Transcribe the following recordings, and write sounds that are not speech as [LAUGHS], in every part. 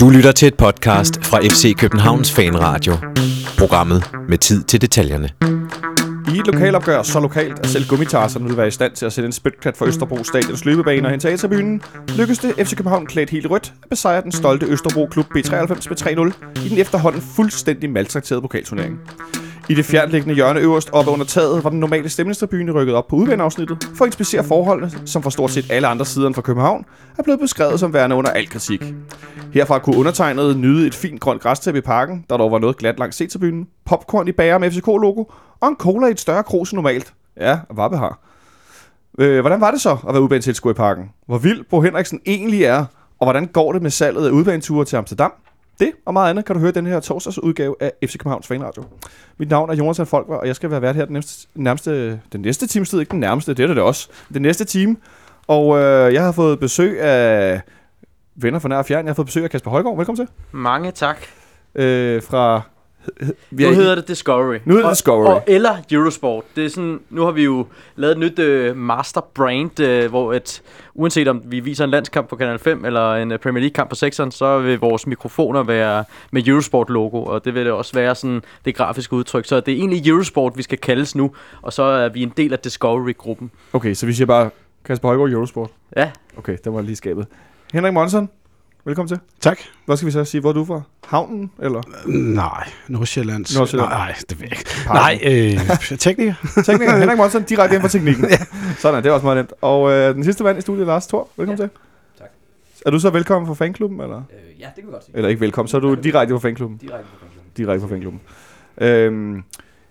Du lytter til et podcast fra FC Københavns Fanradio. Programmet med tid til detaljerne. I et lokalopgør så lokalt, at selv gummitarserne vil være i stand til at sætte en spytklat for Østerbro Stadions løbebane og A-tribunen, lykkedes det FC København klædt helt rødt at besejre den stolte Østerbro klub B93 med 3-0 i den efterhånden fuldstændig maltrakterede pokalturnering. I det fjernliggende hjørne øverst oppe under taget var den normale stemningstribune rykket op på udvendeafsnittet for at inspicere forholdene, som for stort set alle andre sider fra København er blevet beskrevet som værende under al kritik. Herfra kunne undertegnet nyde et fint grønt græstæppe i parken, der dog var noget glat langs C-tribunen, popcorn i bager med FCK-logo og en cola i et større krus end normalt. Ja, Vabbe har. Øh, hvordan var det så at være udbanetilskuer i parken? Hvor vild Bo Henriksen egentlig er, og hvordan går det med salget af udbaneture til Amsterdam? Det og meget andet kan du høre i den her torsdags udgave af FC Københavns Fanradio. Mit navn er Jonas Folkvar, og jeg skal være vært her den nærmeste, nærmeste, den næste times tid, ikke den nærmeste, det er det også, den næste time. Og øh, jeg har fået besøg af venner fra nær og fjern. Jeg har fået besøg af Kasper Højgaard. Velkommen til. Mange tak. Øh, fra... Vi nu hedder det Discovery. Nu hedder det Discovery. Og, eller Eurosport. Det er sådan, nu har vi jo lavet et nyt uh, master brand, uh, hvor et, uanset om vi viser en landskamp på Kanal 5 eller en uh, Premier League kamp på 6'eren, så vil vores mikrofoner være med Eurosport logo, og det vil det også være sådan det grafiske udtryk. Så det er egentlig Eurosport, vi skal kaldes nu, og så er vi en del af Discovery-gruppen. Okay, så vi siger bare Kasper Højgaard Eurosport. Ja. Okay, der var lige skabet. Henrik Monsen, velkommen til. Tak. Hvad skal vi så sige? Hvor er du fra? Havnen, eller? Nej, Nordsjællands. Nordsjælland. Nej, det ved jeg ikke. Nej, øh, tekniker. tekniker. Henrik Monsen, direkte ind på [LAUGHS] teknikken. ja. Sådan, det er også meget nemt. Og øh, den sidste mand i studiet, Lars Thor. Velkommen ja. til. Tak. Er du så velkommen fra fanklubben, eller? Øh, ja, det kan vi godt sige. Eller ikke velkommen, så er du direkte på fanklubben? Direkte på fanklubben. Direkte på fanklubben. Øhm,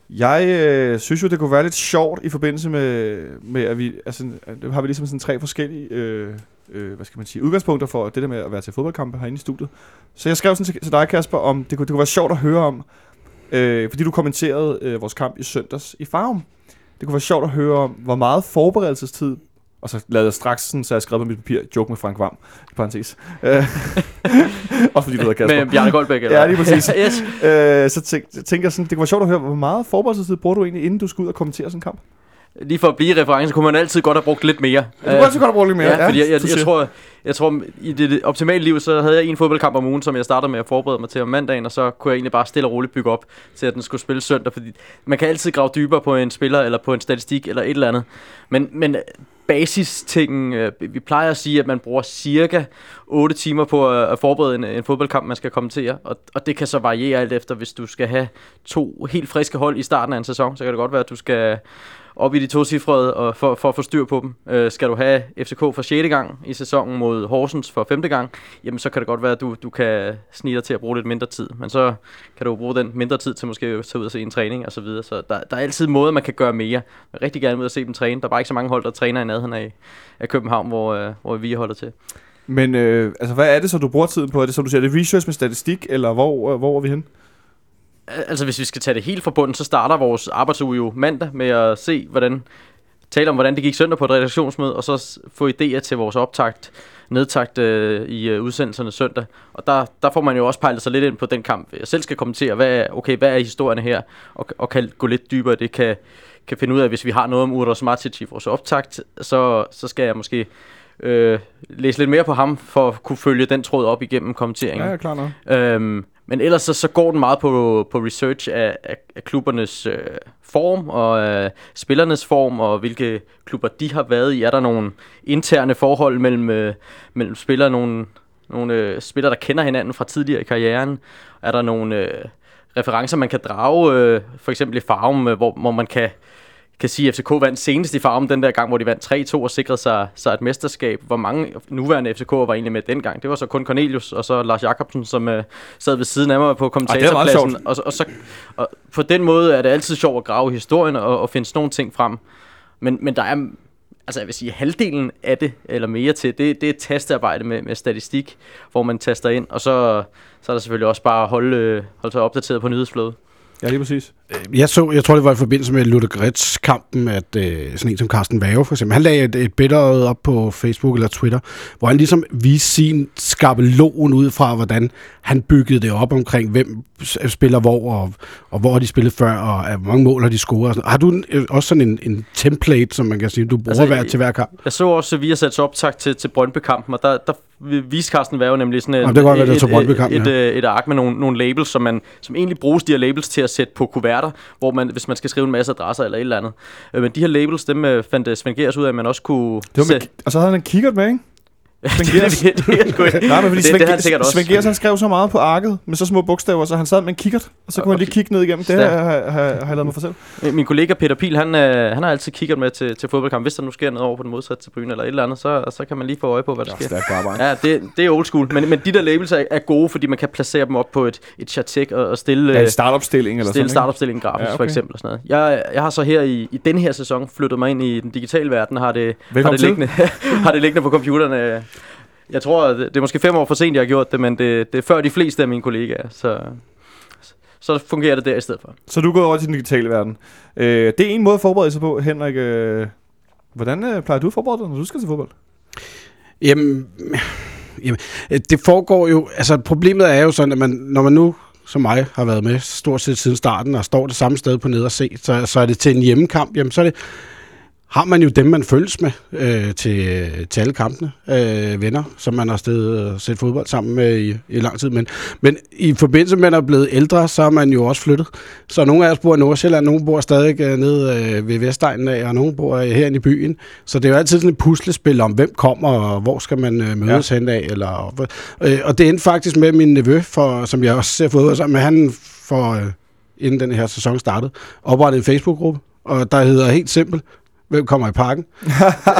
jeg øh, synes jo, det kunne være lidt sjovt i forbindelse med, med at vi, altså, har vi ligesom sådan tre forskellige, øh, øh, hvad skal man sige, udgangspunkter for det der med at være til fodboldkampe herinde i studiet. Så jeg skrev sådan til, til dig, Kasper, om det kunne, det kunne være sjovt at høre om, øh, fordi du kommenterede øh, vores kamp i søndags i Farum. Det kunne være sjovt at høre om, hvor meget forberedelsestid og så lavede jeg straks sådan, så jeg skrev på mit papir, joke med Frank Vam, i parentes. Øh, [LAUGHS] også fordi du hedder Kasper. Med Bjarne Goldbæk, eller? Ja, lige præcis. [LAUGHS] yes. øh, så tænk, tænker jeg sådan, det kunne være sjovt at høre, hvor meget forberedelsestid bruger du egentlig, inden du skal ud og kommentere sådan en kamp? Lige for at blive reference, kunne man altid godt have brugt lidt mere. Ja, du kunne altid godt have brugt lidt mere. Ja, ja fordi jeg, jeg, jeg, tror, jeg tror, i det optimale liv, så havde jeg en fodboldkamp om ugen, som jeg startede med at forberede mig til om mandagen, og så kunne jeg egentlig bare stille og roligt bygge op til, at den skulle spille søndag, fordi man kan altid grave dybere på en spiller, eller på en statistik, eller et eller andet. Men, men basistingen, øh, vi plejer at sige, at man bruger cirka 8 timer på at forberede en, en fodboldkamp, man skal kommentere, og, og det kan så variere alt efter, hvis du skal have to helt friske hold i starten af en sæson, så kan det godt være, at du skal op i de to cifrede og for, for at få styr på dem. Øh, skal du have FCK for 6. gang i sæsonen mod Horsens for 5. gang, jamen så kan det godt være, at du, du kan snige dig til at bruge lidt mindre tid. Men så kan du bruge den mindre tid til måske at tage ud og se en træning og så videre. Så der, der er altid måder, man kan gøre mere. Jeg vil rigtig gerne ud og se dem træne. Der er bare ikke så mange hold, der træner i nærheden af, af København, hvor, øh, hvor vi holder til. Men øh, altså, hvad er det så, du bruger tiden på? Er det, som du siger, er det research med statistik, eller hvor, øh, hvor er vi hen? Altså hvis vi skal tage det helt fra bunden, så starter vores arbejdsuge jo mandag med at se, hvordan tale om, hvordan det gik søndag på et redaktionsmøde, og så få idéer til vores optakt, nedtagt øh, i øh, udsendelserne søndag. Og der, der får man jo også pejlet sig lidt ind på den kamp, jeg selv skal kommentere, hvad er, okay, hvad er historierne her, og, og kan gå lidt dybere det, kan, kan finde ud af, hvis vi har noget om Uros Matic i vores optakt, så, så skal jeg måske øh, læse lidt mere på ham, for at kunne følge den tråd op igennem kommenteringen. Ja, klar nok. Øhm, men ellers så, så går den meget på, på research af, af, af klubbernes øh, form og øh, spillernes form og hvilke klubber de har været i. Er der nogle interne forhold mellem, øh, mellem spillere, nogle, nogle øh, spillere, der kender hinanden fra tidligere i karrieren? Er der nogle øh, referencer, man kan drage, øh, for eksempel i farven, øh, hvor, hvor man kan kan sige, at FCK vandt senest i farven den der gang, hvor de vandt 3-2 og sikrede sig, sig et mesterskab. Hvor mange nuværende FCK var egentlig med dengang? Det var så kun Cornelius og så Lars Jakobsen, som uh, sad ved siden af mig på kommentatorpladsen. Ej, og, og, så, og på den måde er det altid sjovt at grave historien og, og finde sådan nogle ting frem. Men, men der er, altså jeg vil sige, halvdelen af det, eller mere til, det, det er et tastearbejde med, med statistik, hvor man taster ind, og så, så er der selvfølgelig også bare at holde, holde sig opdateret på nyhedsflådet. Ja, lige præcis. Jeg så, jeg tror det var i forbindelse med Ludogorets kampen, at øh, sådan en som Carsten Vave for eksempel, han lagde et, et billede op på Facebook eller Twitter, hvor han ligesom viste sin skabelon ud fra, hvordan han byggede det op omkring, hvem s- spiller hvor, og, og hvor har de spillet før, og øh, hvor mange mål har de scoret. og sådan noget. Har du en, øh, også sådan en, en template, som man kan sige, du bruger altså, hver, til hver kamp? Jeg så også Viasats optag til, til Brøndby-kampen, og der, der viste Carsten Værge nemlig sådan et, Nå, det godt til et, Brøndby-kampen, et, et, et, ark med nogle, nogle labels, som, man, som egentlig bruges de her labels til at sætte på kuverter, hvor man, hvis man skal skrive en masse adresser eller et eller andet. Øh, Men de her labels, dem øh, fandt øh, Svend Gers ud af, at man også kunne Det var med, sætte- og så havde han en kikkert med, ikke? [LAUGHS] Svend Gers. det, det, det, er sgu Nej, men fordi det, Svend, det, han sikkert også. Svend Gers, han skrev så meget på arket med så små bogstaver, så han sad med en kikkert, og så kunne han lige Okay. kigge ned igennem. Det har, har, har, har jeg lavet mig for selv. Min- kollega Peter Pil, han, øh, han har altid kigget med til, til fodboldkamp. Hvis der nu sker noget over på den modsatte tribune eller et eller andet, så, så kan man lige få øje på, hvad der sker. stærkt arbejde. Ja, det, det er old school. Men, men de der labels er, er gode, fordi man kan placere dem op på et, et chatek og, og stille, Ja, en startopstilling eller stille sådan, startopstillingen grafisk, Ja, okay. okay. for eksempel. Og sådan noget. Jeg, jeg har så her i, i denne her sæson flyttet mig ind i den digitale verden, har det, har det, liggende, [LAUGHS] har det liggende på computerne. Jeg tror, det det er måske fem år for sent, jeg har gjort det, men det, det er før de fleste af mine kollegaer. Så, så fungerer det der i stedet for. Så du er gået over til den digitale verden. Øh, det er en måde at forberede sig på, Henrik. Øh, hvordan øh, plejer du at forberede dig, når du skal til fodbold? Jamen, jamen, det foregår jo, altså problemet er jo sådan, at man, når man nu som mig har været med stort set siden starten og står det samme sted på ned og se, så, så er det til en hjemmekamp, jamen så er det, har man jo dem, man følges med øh, til, til alle kampene, øh, venner, som man har stedet og set fodbold sammen med i, i lang tid. Men, men i forbindelse med, at man er blevet ældre, så er man jo også flyttet. Så nogle af os bor i Nordsjælland, nogle bor stadig øh, nede øh, ved Vestegnen af, og nogle bor øh, herinde i byen. Så det er jo altid sådan et puslespil om, hvem kommer, og hvor skal man øh, mødes ja. hen af. Eller, øh, og det endte faktisk med min nevø, for, som jeg også ser fodbold sammen med, han for, øh, inden den her sæson startede, oprettede en Facebook-gruppe, og der hedder helt simpelt, hvem kommer i parken?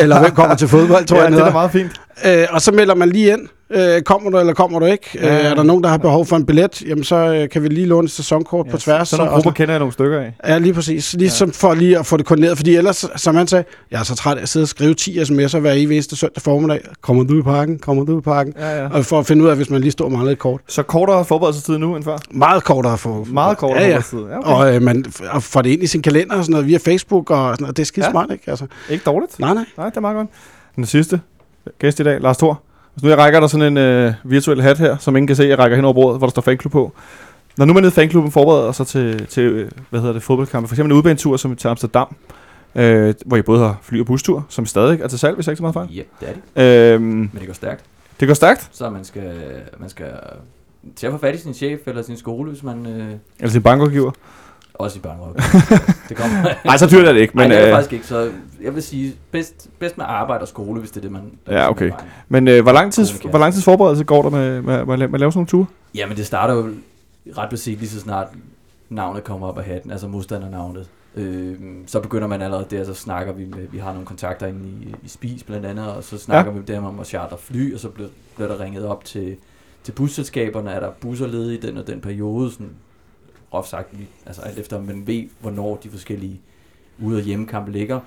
eller hvem kommer til fodbold, tror [LAUGHS] ja, jeg, det er da meget fint. Øh, og så melder man lige ind, øh, kommer du eller kommer du ikke? Ja, Ja, ja. øh, er der nogen, der har behov for en billet? Jamen så øh, kan vi lige låne et sæsonkort ja, på tværs. Sådan nogle og grupper kender jeg nogle stykker af. Ja, lige præcis. Ligesom ja. for lige at få det koordineret. Fordi ellers, som han sagde, jeg er så træt af at sidde og skrive 10 sms'er hver eneste søndag formiddag. Kommer du i parken? Kommer du i parken? Ja, ja. Og for at finde ud af, hvis man lige står og mangler et kort. Så kortere forberedelsestid nu end før? Meget kortere for... Meget kortere ja, ja. Ja, okay. Og øh, man og får det ind i sin kalender og sådan noget via Facebook og sådan noget. Det er skide Ja. ja. smart, ikke? Altså, Ikke dårligt. nej, nej. Nej, det er meget godt. Den sidste gæst i dag, Lars Thor. Hvis nu jeg rækker dig sådan en øh, virtuel hat her, som ingen kan se, jeg rækker hen over bordet, hvor der står fanklub på. Når nu man nede i fanklubben forbereder sig til, til øh, hvad hedder det, fodboldkampe, for eksempel en udbanetur som til Amsterdam, øh, hvor I både har fly- og bustur, som stadig er til salg, hvis jeg ikke så meget fejl. Ja, det er det. Øhm, Men det går stærkt. det går stærkt. Så man skal, man skal til at få fat i sin chef eller sin skole, hvis man øh, Altså sin bankrådgiver. Også i Bangkok. [LAUGHS] det kommer. Nej, så dyrt er det ikke, Men, Nej, det er det øh, faktisk ikke. Så jeg vil sige, bedst, bedst med arbejde og skole, hvis det er det, man... Ja, okay. men øh, hvor, lang tid, Kommunikation. hvor lang tids forberedelse går der med, med, med, med at lave sådan nogle ture? Jamen, det starter jo ret beset lige så snart navnet kommer op af hatten, altså modstandernavnet. Øh, så begynder man allerede der, så snakker vi med, vi har nogle kontakter inde i, i Spis blandt andet, og så snakker ja. vi med dem om at charter fly, og så bliver, bliver der ringet op til, til busselskaberne, er der busser ledige i den og den periode, sådan groft sagt, altså alt efter man ved, hvornår de forskellige ude- og hjemmekampe ligger.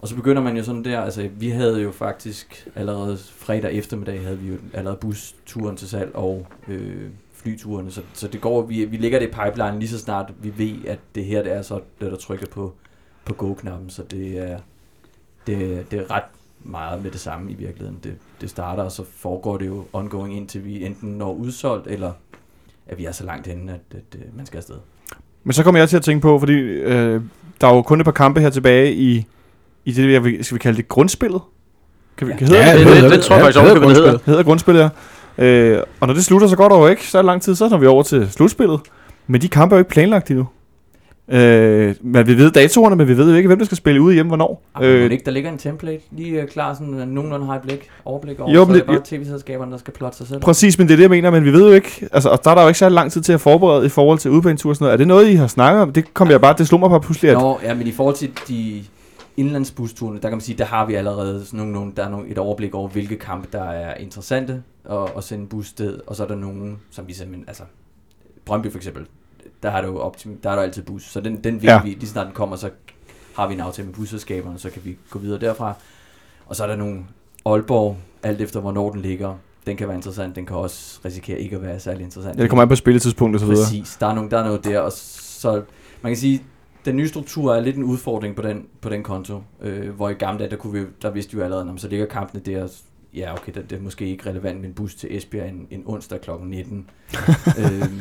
Og så begynder man jo sådan der, altså vi havde jo faktisk allerede fredag eftermiddag, havde vi jo allerede busturen til salg og øh, flyturene, så, så det går, vi, vi lægger det i pipeline lige så snart vi ved, at det her det er, så det, der trykket på, på go-knappen, så det er, det, det er ret meget med det samme i virkeligheden. Det, det starter, og så foregår det jo ongoing, indtil vi enten når udsolgt, eller at vi er så langt henne, at, at, at man skal afsted. Men så kommer jeg til at tænke på, fordi øh, der er jo kun et par kampe her tilbage i, i det, jeg vil, skal vi kalde det grundspillet? Kan vi, Ja. kan hedder Ja, det? det, det det, tror jeg Ja, faktisk det også, hedder det hedder. Det hedder grundspillet, ja. Øh, og når det slutter, så går der jo ikke så lang tid, så når vi over til slutspillet. Men de kampe er jo ikke planlagt endnu. Øh, men vi ved datoerne, men vi ved jo ikke, hvem der skal spille ude hjemme, hvornår. Øh, Øh, ikke, der ligger en template lige øh, klar, sådan at nogenlunde har et blik, overblik over, Jo, men så det er det- bare tv-selskaberne, der skal plotte sig selv. præcis, men det er det, jeg mener, men vi ved jo ikke, altså, og der er der jo ikke så lang tid til at forberede i forhold til udbanetur og sådan noget. Er det noget, I har snakket om? Det kom jeg bare, det slog mig bare pludselig, at Nå, ja, men i forhold til de indlandsbusturene, der kan man sige, der har vi allerede sådan nogle, nogle, der er nogle, et overblik over, hvilke kampe, der er interessante at, at sende bus sted, og så er der nogle, som vi simpelthen, altså Brøndby for eksempel, der har, det jo optim, der er der altid bus, så den, den ved Ja. vi, lige snart den kommer, så har vi en aftale med busselskaberne, så kan vi gå videre derfra. Og så er der nogle Aalborg, alt efter hvornår den ligger, den kan være interessant, den kan også risikere ikke at være særlig interessant. ja, det kommer an på spilletidspunkt og så videre. Præcis, der er, nogle, der er noget der, og så man kan sige, den nye struktur er lidt en udfordring på den, på den konto, øh, hvor i gamle dage, der, kunne vi, der vidste vi jo allerede, når så ligger kampene der, ja okay, det, det er måske ikke relevant med en bus til Esbjerg en, en onsdag kl. 19. [LAUGHS] øhm,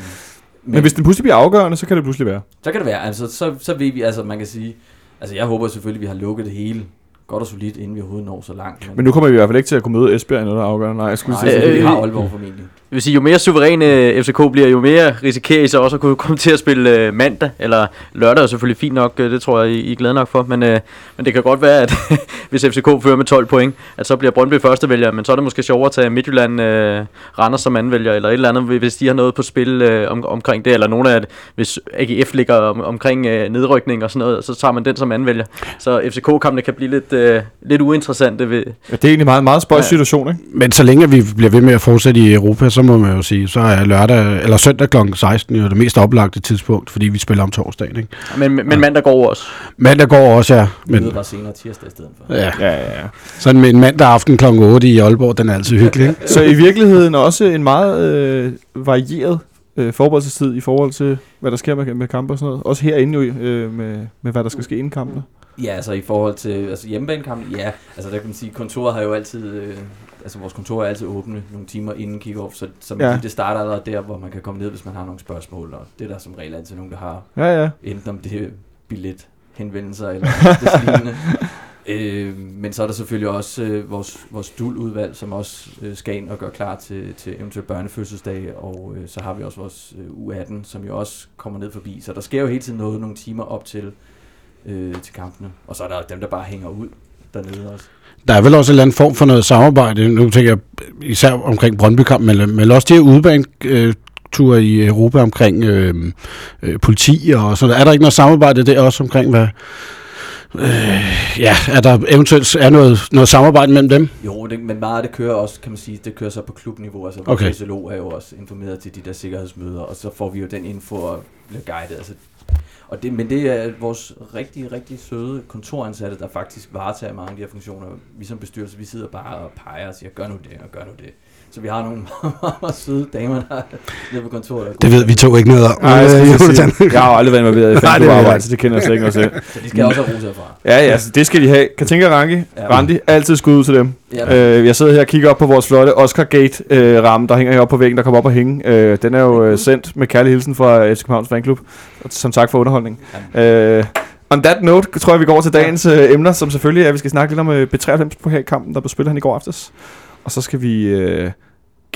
men, Men hvis den pludselig bliver afgørende, så kan det pludselig være. så kan det være, altså så, så ved vi, altså man kan sige, altså jeg håber selvfølgelig, at vi har lukket det hele godt og solidt, inden vi overhovedet når så langt. Men nu kommer vi i hvert fald ikke til at kunne møde Esbjerg i noget, afgørende. Nej, jeg skulle Nej, sige. altså, vi har Aalborg formentlig. Det vil sige, jo mere suveræn øh, FCK bliver, jo mere risikerer I så også at kunne komme til at spille øh, mandag, eller lørdag er selvfølgelig fint nok, øh, det tror jeg, I, er glade nok for, men, øh, men det kan godt være, at [LAUGHS] hvis FCK fører med 12 point, at så bliver Brøndby førstevælger, men så er det måske sjovere at tage Midtjylland, øh, Randers som andenvælger, eller et eller andet, hvis de har noget på spil øh, om, omkring det, eller nogle af det, hvis AGF ligger om, omkring øh, nedrykning og sådan noget, så tager man den som andenvælger. Så FCK-kampene kan blive lidt, øh, lidt uinteressante ved, Ja, det er egentlig meget, meget spøjs Ja. situation, ikke? Men så længe vi bliver ved med at fortsætte i Europa, så må man jo sige, så er lørdag eller søndag kl. 16 jo det mest oplagte tidspunkt, fordi vi spiller om torsdagen. Ikke? men, men mandag går også. Mandag går også, ja. Men, Men, bare senere tirsdag i stedet for. ja. Ja, ja, ja. Sådan med en mandag aften kl. 8 i Aalborg, den er altid hyggelig. Ikke? Så i virkeligheden også en meget øh, varieret øh, forberedelsestid i forhold til, hvad der sker med, med kampe og sådan noget. Også herinde jo, øh, med, med, hvad der skal ske inden kampene. Ja, altså i forhold til altså hjemmebanekampen, ja, altså der kan man sige, kontoret har jo altid, øh, altså vores kontor er altid åbne nogle timer inden kick-off, så, så Ja. det starter allerede der, hvor man kan komme ned, hvis man har nogle spørgsmål, og det er der som regel altid nogen, der har, Ja, ja. enten om det er billet henvendelser eller det lignende. [LAUGHS] Øh, men så er der selvfølgelig også øh, vores, vores DUL-udvalg, som også øh, skal ind og gøre klar til, til eventuelt børnefødselsdag, og øh, så har vi også vores øh, U18, som jo også kommer ned forbi. Så der sker jo hele tiden noget, nogle timer op til, øh, til kampene. Og så er der dem, der bare hænger ud dernede også. Der er vel også en eller anden form for noget samarbejde, nu tænker jeg især omkring Brøndby-kampen, men, men også de her udebaneture i Europa omkring øh, øh, politi og sådan. Er der ikke noget samarbejde der også omkring, hvad... Øh, ja, er der eventuelt er noget, noget samarbejde mellem dem? Jo, det, men meget af det kører også, kan man sige, det kører så på klubniveau. Altså vores Okay. SLO er jo også informeret til de der sikkerhedsmøder, og så får vi jo den info og bliver guidet. Altså, og det, men det er vores rigtig, rigtig søde kontoransatte, der faktisk varetager mange af de her funktioner. Vi som bestyrelse, vi sidder bare og peger og siger, gør nu det, og gør nu det. Så vi har nogle [LAUGHS] meget, søde damer, der [LAUGHS] er på kontoret. Det ved vi to ikke noget om. Nej, jeg, skal Øh, sige, jeg har aldrig været involveret i [LAUGHS] fanklubarbejde, ikke. så det kender jeg slet ikke noget til. Så de skal også have ros herfra. Ja, ja, så det skal de have. Katinka Rangi, Ja. Randi, altid skud ud til dem. Ja, Øh, jeg sidder her og kigger op på vores flotte Oscar Gate øh, ramme, der hænger heroppe på væggen, der kommer op og hænge. Øh, den er jo øh, sendt med kærlig hilsen fra FC Københavns Fanklub. Som tak for underholdning. Øh, on that note, tror jeg, vi går til dagens øh, emner, som selvfølgelig er, at vi skal snakke lidt om øh, B93 på her kampen, der blev spillet hen i går aftes. Og så skal vi øh,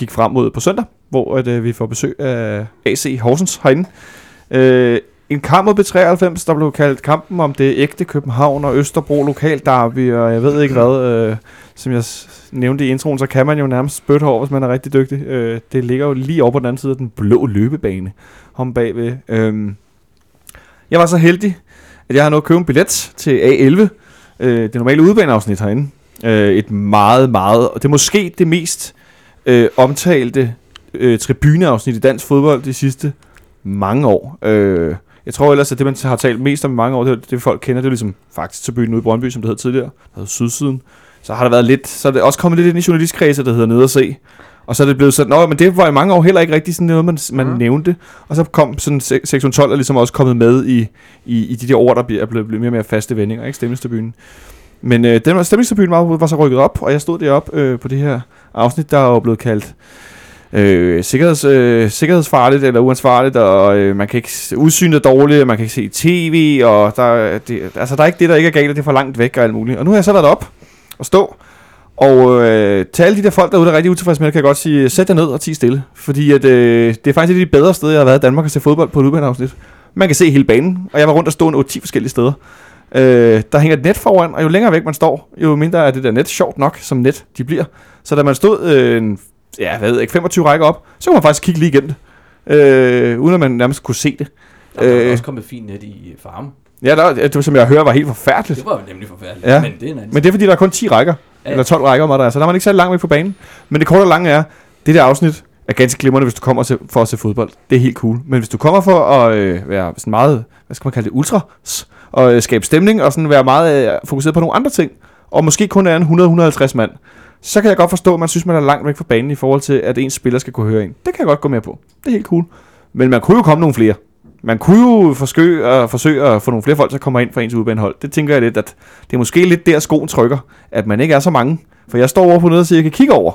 kigge frem mod på søndag, hvor at, øh, vi får besøg af AC Horsens herinde. Øh, en kamp mod B93, der blev kaldt kampen om det ægte København og Østerbro lokalt, der vi, og jeg ved ikke hvad. Øh, som jeg nævnte i introen, så kan man jo nærmest spytte over, hvis man er rigtig dygtig. Øh, det ligger jo lige over på den anden side af den blå løbebane, om bagved. Øh, jeg var så heldig, at jeg har nået at købe en billet til A11, øh, det normale udbaneafsnit herinde. Øh, et meget, meget, og det er måske det mest øh, omtalte øh, tribuneafsnit i dansk fodbold de sidste mange år. Øh, jeg tror ellers, at det, man har talt mest om i mange år, det, er det folk kender, det er ligesom faktisk til byen ude i Brøndby, som det hed tidligere, der hed Sydsiden. Så har der været lidt, så er det også kommet lidt ind i journalistkredse, der hedder Nede og Se. Og så er det blevet sådan, Nå, men det var i mange år heller ikke rigtig sådan noget, man, man mm. nævnte. Og så kom sådan se- sektion 12 er ligesom også kommet med i, i, i de der ord, der bliver, er blevet, blevet mere og mere faste vendinger, ikke? Stemningstribunen. Men øh, den var, var, var så rykket op, og jeg stod deroppe øh, på det her afsnit, der er jo blevet kaldt øh, sikkerheds, øh, sikkerhedsfarligt eller uansvarligt, og øh, man kan ikke udsynet er dårligt, og man kan ikke se tv, og der, det, altså, der er ikke det, der ikke er galt, og det er for langt væk og alt muligt. Og nu har jeg så været op og stå, og øh, til alle de der folk derude, der er rigtig utilfredse med det, kan jeg godt sige, øh, sæt jer ned og ti stille. Fordi at, øh, det er faktisk et af de bedre steder, jeg har været i Danmark at se fodbold på et udbaneafsnit. Man kan se hele banen, og jeg var rundt og stå en 8-10 forskellige steder. Øh, der hænger et net foran, og jo længere væk man står, jo mindre er det der net sjovt nok, som net de bliver. Så da man stod øh, ja, hvad ved jeg, ikke, 25 rækker op, så kunne man faktisk kigge lige igennem det, øh, uden at man nærmest kunne se det. Der er Øh. også kommet fint net i farm. Ja, der, det som jeg hører, var helt forfærdeligt. Det var jo nemlig forfærdeligt, Ja. men det er en anden Men det er fordi, der er kun 10 rækker. Ja. Eller 12 rækker om der er, så der er man ikke så langt væk på banen. Men det korte og lange er, det der afsnit er ganske glimrende, hvis du kommer se, for at se fodbold. Det er helt cool. Men hvis du kommer for at øh, være sådan meget, hvad skal man kalde det, ultras, og øh, skabe stemning, og sådan være meget øh, fokuseret på nogle andre ting, og måske kun er en 100-150 mand, så kan jeg godt forstå, at man synes, man er langt væk fra banen i forhold til, at ens spiller skal kunne høre en. Det kan jeg godt gå med på. Det er helt cool. Men man kunne jo komme nogle flere. man kunne jo forsøge at, forsøge at få nogle flere folk til at komme ind fra ens udbanehold. Det tænker jeg lidt, at det er måske lidt der skoen trykker, at man ikke er så mange. For jeg står over på noget, så jeg kan kigge over.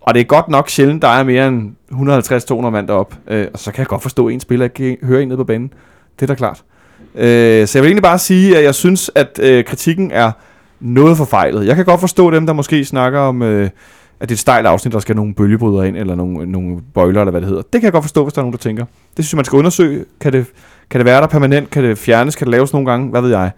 Og det er godt nok sjældent, der er mere end 150-200 mand deroppe. Øh, og så kan jeg godt forstå, at en spiller ikke kan høre en ned på banen. Det er da klart. Øh, så jeg vil egentlig bare sige, at jeg synes, at øh, kritikken er noget forfejlet. Jeg kan godt forstå dem, der måske snakker om, øh, at det er et stejlt afsnit, der skal nogle bølgebrydere ind, eller nogle, nogle bøjler, eller hvad det hedder. Det kan jeg godt forstå, hvis der er nogen, der tænker. Det synes jeg, man skal undersøge. Kan det, kan det være der permanent? Kan det fjernes? Kan det laves nogle gange? Hvad ved jeg?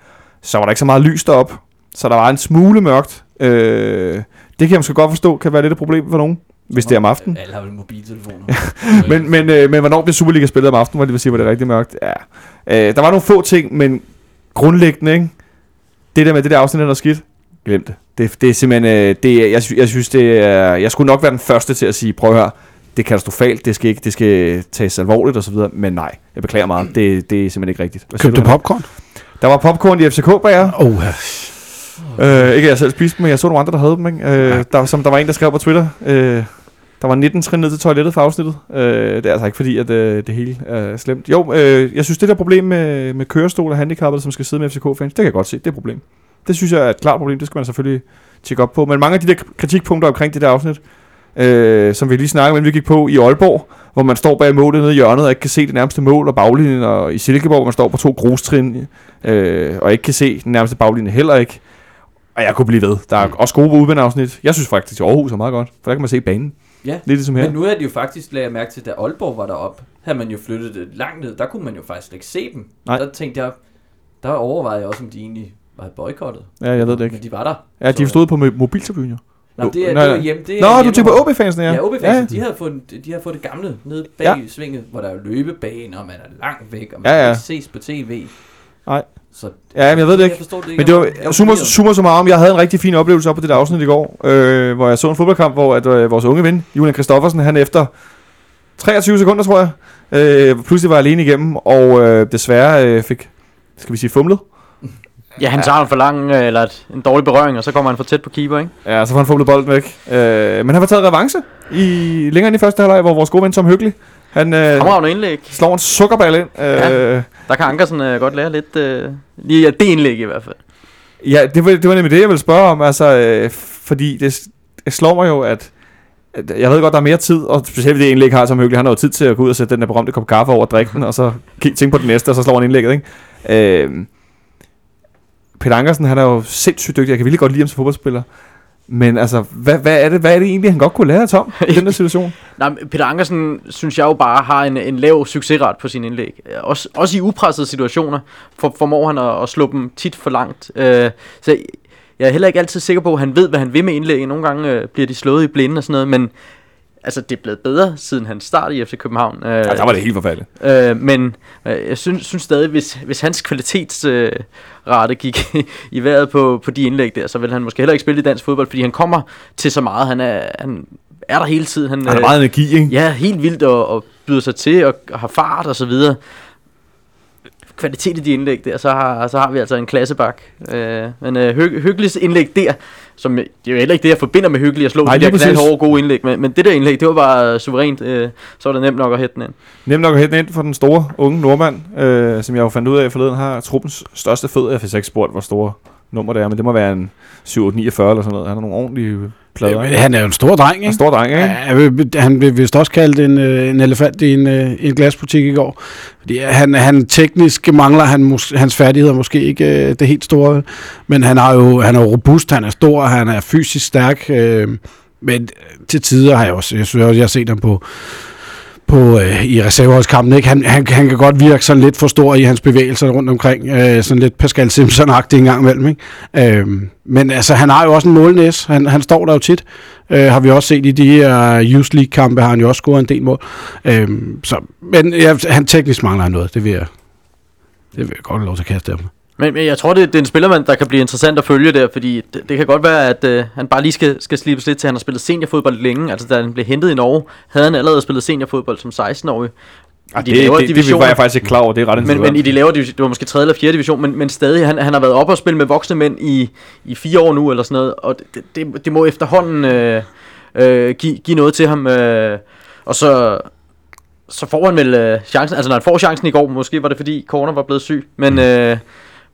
Så var der ikke så meget lys derop. Så der var en smule mørkt. Øh, det kan jeg måske godt forstå, kan være lidt et problem for nogen, hvis det er om aftenen. Alle har vel mobiltelefoner. [LAUGHS] Men, men, øh, men hvornår bliver Superliga spillet om aftenen, hvor det vil sige, hvor det er rigtig mørkt? Ja. Øh, der var nogle få ting, men grundlæggende, ikke? Det der med det der afsnit, der er skidt, glem det. Det, det er simpelthen, øh, det, er- jeg, jeg synes, det er, jeg skulle nok være den første til at sige, prøv at høre, det er katastrofalt, det skal, ikke, det skal tages alvorligt og så videre, men nej, jeg beklager meget, det, det er simpelthen ikke rigtigt. Hvad Købte du popcorn? Der var popcorn i FCK bager. Oh, Øh, ikke at jeg selv spiste dem, men jeg så nogle andre, der havde dem. Ikke? Øh, der, som der var en, der skrev på Twitter. Øh, der var 19 trin ned til toilettet for afsnittet. Øh, det er altså ikke fordi, at øh, det hele er slemt. Jo, øh, jeg synes, det der problem med, med kørestol og handicappede, som skal sidde med FCK-fans, det kan jeg godt se. Det er et problem. Det synes jeg er et klart problem. Det skal man selvfølgelig tjekke op på. Men mange af de der kritikpunkter omkring det der afsnit, øh, som vi lige snakkede om, vi gik på i Aalborg, hvor man står bag målet nede i hjørnet og ikke kan se det nærmeste mål og baglinjen, og i Silkeborg, hvor man står på to grustrin øh, og ikke kan se den nærmeste baglinje heller ikke. Og jeg kunne blive ved. Der er også gode udvendeafsnit. Jeg synes faktisk, at Aarhus er meget godt, for der kan man se banen. Ja, Lidt ligesom her. men nu er det jo faktisk, lagde jeg mærke til, da Aalborg var deroppe, havde man jo flyttet det langt ned, der kunne man jo faktisk ikke se dem. Nej. Der tænkte jeg, der overvejede jeg også, om de egentlig var boykottet. Ja, jeg ved det ikke. Men de var der. Ja, de stod på mo- mobiltribunen. jo. Nå, det er, Nej, det er nej. hjem, det er Nå, du hjemme- tænker på OB-fansene, ja. Ja, OB ja. de havde fået, de havde fået det gamle nede bag Ja. svinget, hvor der er løbebane, og man er langt væk, og man ja. ja. kan ikke ses på tv. Nej. Så Ja, men jeg ved det jeg ikke. forstår det ikke. Men det var, Jeg var summa, forvirret. summa summarum, jeg havde en rigtig fin oplevelse op på det der afsnit i går, øh, hvor jeg så en fodboldkamp, hvor at, øh, vores unge ven, Julian Kristoffersen, han efter 23 sekunder, tror jeg, øh, pludselig var alene igennem, og øh, desværre øh, fik, skal vi sige, fumlet. Ja, han tager en for lang, øh, eller et, en dårlig berøring, og så kommer han for tæt på keeper, ikke? Ja, så får han fumlet bolden væk. Øh, men han var taget revanche i, længere ind i første halvleg, hvor vores gode ven Tom Hyggelig, han øh, indlæg. slår en sukkerball ind. Øh, Ja. Der kan Ankersen øh, godt lære lidt, øh, lige at det indlæg i hvert fald. Ja, det var, det var nemlig det, jeg ville spørge om, altså, øh, fordi det, det slår mig jo, at, jeg ved godt, der er mere tid, og specielt det indlæg har som hyggelig, han har jo tid til at gå ud og sætte den der berømte kop kaffe over og drikke den, og så tænke på den næste, og så slår han indlægget, ikke? Øh, Peter Ankersen, han er jo sindssygt dygtig, jeg kan virkelig godt lide ham som fodboldspiller, men altså, hvad, hvad, er det, hvad er det egentlig, han godt kunne lære af Tom i den der [LAUGHS] situation? Nej, Peter Ankersen synes jeg jo bare har en, en lav succesret på sin indlæg. Også, også i upressede situationer for, formår han at, at slå dem tit for langt. Øh, så jeg er heller ikke altid sikker på, at han ved, hvad han vil med indlægget. Nogle gange øh, bliver de slået i blinde og sådan noget, men altså, det er blevet bedre siden han startede i FC København. Øh, Ja, der var det helt forfærdeligt. Øh, men øh, jeg synes, synes stadig, hvis, hvis hans kvalitetsrate øh, rate gik i vejret på, på de indlæg der, så vil han måske heller ikke spille i dansk fodbold, fordi han kommer til så meget. Han er, han er der hele tiden. Han, Han har øh, meget energi, ikke? Ja, helt vildt og, og byder sig til og, og har fart og så videre. Kvalitet i de indlæg der, så har, så har vi altså en klassebak. Øh, men øh, Høg, Hyggelis indlæg der, som det er jo heller ikke det, jeg forbinder med Hyggelig at slå Nej, de der knaldhårde gode indlæg, men, men det der indlæg, det var bare suverænt, øh, så var det nemt nok at hætte den ind. Nemt nok at hætte den ind for den store, unge nordmand, øh, som jeg jo fandt ud af forleden har truppens største fed. Jeg fik ikke spurgt, hvor store nummer det er, men det må være en 7-49 eller sådan noget. Han har nogle ordentlige plader. Ikke? han er jo en stor dreng, En ikke? stor dreng, ikke? Ja, han blev vist også kaldt en, øh, en elefant i en, øh, en glasbutik i går. Fordi han, han teknisk mangler han hans færdigheder måske ikke øh, det helt store. Men han, har jo, han er robust, han er stor, han er fysisk stærk. Øh, men til tider har jeg også, jeg synes også, jeg har set ham på, på øh, i reserveholdskampen. Ikke? Han, han, han kan godt virke sådan lidt for stor i hans bevægelser rundt omkring. Øh, sådan lidt Pascal Simpson-agtig en gang imellem. Ikke? Øh, men altså, han har jo også en målnæs. Han, han står der jo tit. Øh, har vi også set i de her Youth League-kampe, har han jo også scoret en del mål. Øh, så, men ja, han teknisk mangler noget. Det vil jeg, det vil jeg godt have lov til at kaste ham. Men, men jeg tror, det, det er en spillermand, der kan blive interessant at følge der, fordi det, det kan godt være, at øh, han bare lige skal, skal slippes lidt til, han har spillet seniorfodbold længe. Altså, da han blev hentet i Norge, havde han allerede spillet seniorfodbold som 16-årig. Ah, I de det, det, det, det, var jeg faktisk ikke klar over. Det er ret Men, men i de lavere division, det var måske 3. eller 4. division, men, men stadig, han, han har været oppe og spille med voksne mænd i, i fire år nu, eller sådan noget, og det, det, det må efterhånden øh, øh, give, give noget til ham. Øh, og så, så får han vel øh, chancen, altså når han får chancen i går, måske var det fordi Corner var blevet syg, men, øh,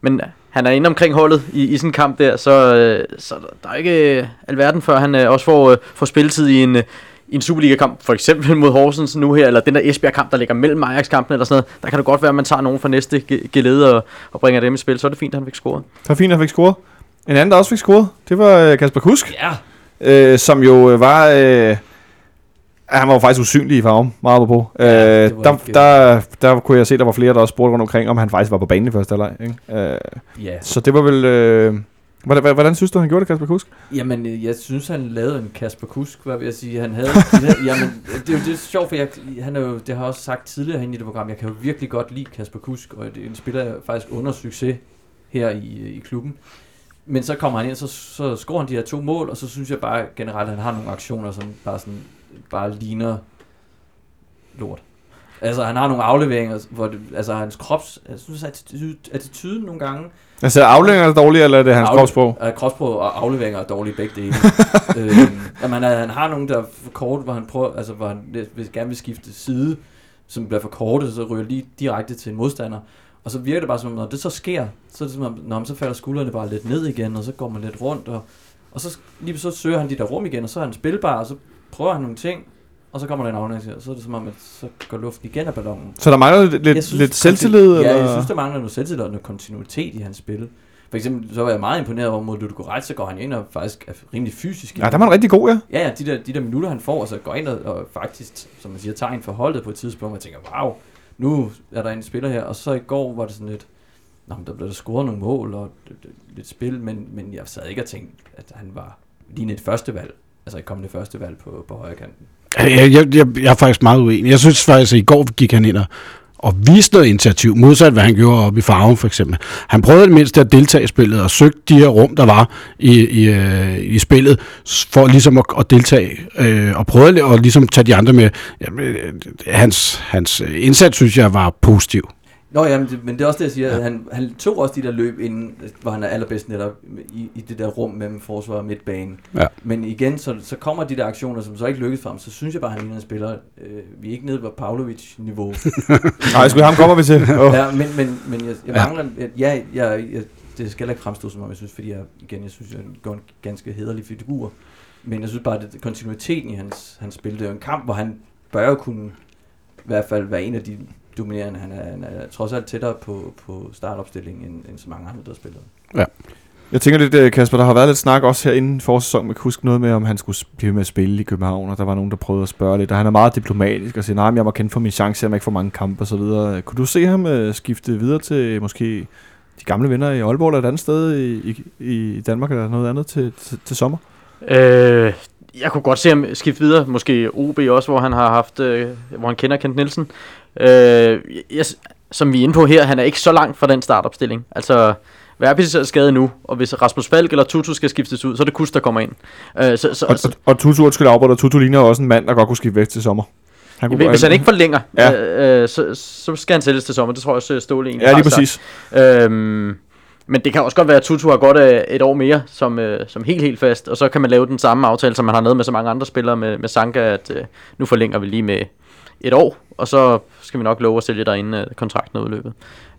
men han er inde omkring holdet i, i sådan en kamp der, så, øh, så der er ikke øh, alverden før han øh, også får, øh, får spilletid i en, øh, i en Superliga-kamp, for eksempel [LAUGHS] mod Horsens nu her, eller den der Esbjerg-kamp, der ligger mellem Ajax-kampen eller sådan noget, der kan det godt være, at man tager nogen fra næste ge- gelede og, og bringer dem i spil, så er det fint, at han fik scoret. Det var fint, at han fik scoret. En anden, der også fik scoret, det var Kasper Kusk, Ja, øh, som jo var... Øh, ja, han var jo faktisk usynlig i farven, meget på. Øh, Ja, var der, ikke- der, der kunne jeg se, der var flere, der også spurgte rundt omkring, om han faktisk var på banen i første halvleg. Øh, ja. så det var vel... Øh, hvordan, hvordan, synes du, han gjorde det, Kasper Kusk? Jamen, øh, jeg synes, han lavede en Kasper Kusk, hvad vil jeg sige. Han havde, de havde jamen, det er jo det er sjovt, for jeg, han er jo, det har jeg også sagt tidligere herinde i det program, jeg kan jo virkelig godt lide Kasper Kusk, og det er en spiller, jeg faktisk under succes her i, i klubben. Men så kommer han ind, så, så scorer han de her to mål, og så synes jeg bare generelt, at han har nogle aktioner, som bare, sådan, bare ligner lort. Altså, han har nogle afleveringer, hvor det, altså hans krops, jeg synes, attitude, attituden nogle gange, Altså, er aflængerne dårlige, eller er det hans Afle- kropsprog? Uh, kropsprog og afleveringer er dårlige begge dele. [LAUGHS] øhm, man, er, han har nogen, der er for kort, hvor han prøver, altså hvor han vil, gerne vil skifte side, som bliver for korte, så ryger lige direkte til en modstander. Og så virker det bare som om, når det så sker, så er det som om, når så falder skuldrene bare lidt ned igen, og så går man lidt rundt, og, og så lige så søger han de der rum igen, og så er han spilbar, og så prøver han nogle ting, og så kommer der en aflægning, og så er det som om, at så går luften igen af ballonen. Så der mangler lidt, synes, lidt selvtillid? Ja, eller? jeg synes, der mangler noget selvtillid og noget kontinuitet i hans spil. For eksempel, så var jeg meget imponeret over mod Ludogorets, så går han ind og faktisk er rimelig fysisk. Ja, der var han rigtig god, ja. Ja, ja, de der, de der minutter, han får, og så går ind og, og faktisk, som man siger, tager en for holdet på et tidspunkt, og jeg tænker, wow, nu er der en spiller her, og så i går var det sådan lidt, Nå, men der blev der scoret nogle mål og lidt spil, men, men jeg sad ikke og tænkte, at han var lige et første valg, altså komme kommende første valg på, på højre kanten. Jeg, jeg, jeg, jeg er faktisk meget uenig. Jeg synes faktisk, at i går gik han ind og, og viste noget initiativ, modsat hvad han gjorde op i farven for eksempel. Han prøvede det mindste at deltage i spillet og søgte de her rum, der var i, i, øh, i spillet, for ligesom at, at deltage øh, og prøvede at ligesom tage de andre med. Jamen, øh, hans, hans øh, indsats, synes jeg, var positiv. Nå ja, men det, men det er også det, jeg siger. Ja. Han, han tog også de der løb, inden, hvor han er allerbedst netop i, i det der rum mellem forsvar og midtbane. Ja. Men igen, så, så kommer de der aktioner, som så ikke lykkes for ham. Så synes jeg bare, at han ligner en spiller. Øh, vi er ikke nede på Pavlovic-niveau. [LAUGHS] Nej, sgu ham kommer vi til. Oh. ja, men, men, men jeg, jeg mangler... Ja, jeg, jeg, jeg, det skal ikke fremstå som om, jeg synes, fordi jeg, igen, jeg synes, jeg går en ganske hederlig figur. Men jeg synes bare, at det, kontinuiteten i hans, hans spil, det er jo en kamp, hvor han bør kunne i hvert fald være en af de dominerende. Han er, han er trods alt tættere på, på startopstillingen, end, end så mange andre, der spiller. Jeg tænker lidt, øh, Kasper, der har været lidt snak også her inden forsæson med Kusk noget med, om han skulle blive med at spille i København, og der var nogen, der prøvede at spørge lidt, og han er meget diplomatisk og siger, nej, men jeg må kende for min chance, jeg må ikke få mange kampe og så videre. Kunne du se ham øh, skifte videre til måske de gamle venner i Aalborg eller et andet sted i, i, i Danmark eller noget andet til, til, til sommer? Øh, jeg kunne godt se ham skifte videre, måske OB også, hvor han har haft, øh, hvor han kender Kent Nielsen. Øh, jeg, som vi er inde på her, han er ikke så langt fra den startopstilling. Altså, Verbis er skadet nu, og hvis Rasmus Falk eller Tutu skal skiftes ud, så er det Kus, der kommer ind. Øh, så, så, Og, og, og Tutu, undskyld afbryder, Tutu ligner også en mand, der godt kunne skifte væk til sommer. Han Hvis hvis han ikke forlænger, Ja. ja. øh, så, så skal han sælges til sommer. Det tror jeg også, øh, Ståle egentlig Ja, lige præcis. Øhm, men det kan også godt være, at Tutu har godt af et år mere som, øh, som helt, helt fast. Og så kan man lave den samme aftale, som man har lavet med så mange andre spillere med, med Sanka, at øh, nu forlænger vi lige med et år. Og så skal vi nok love at sælge dig inden øh, kontrakten er udløbet.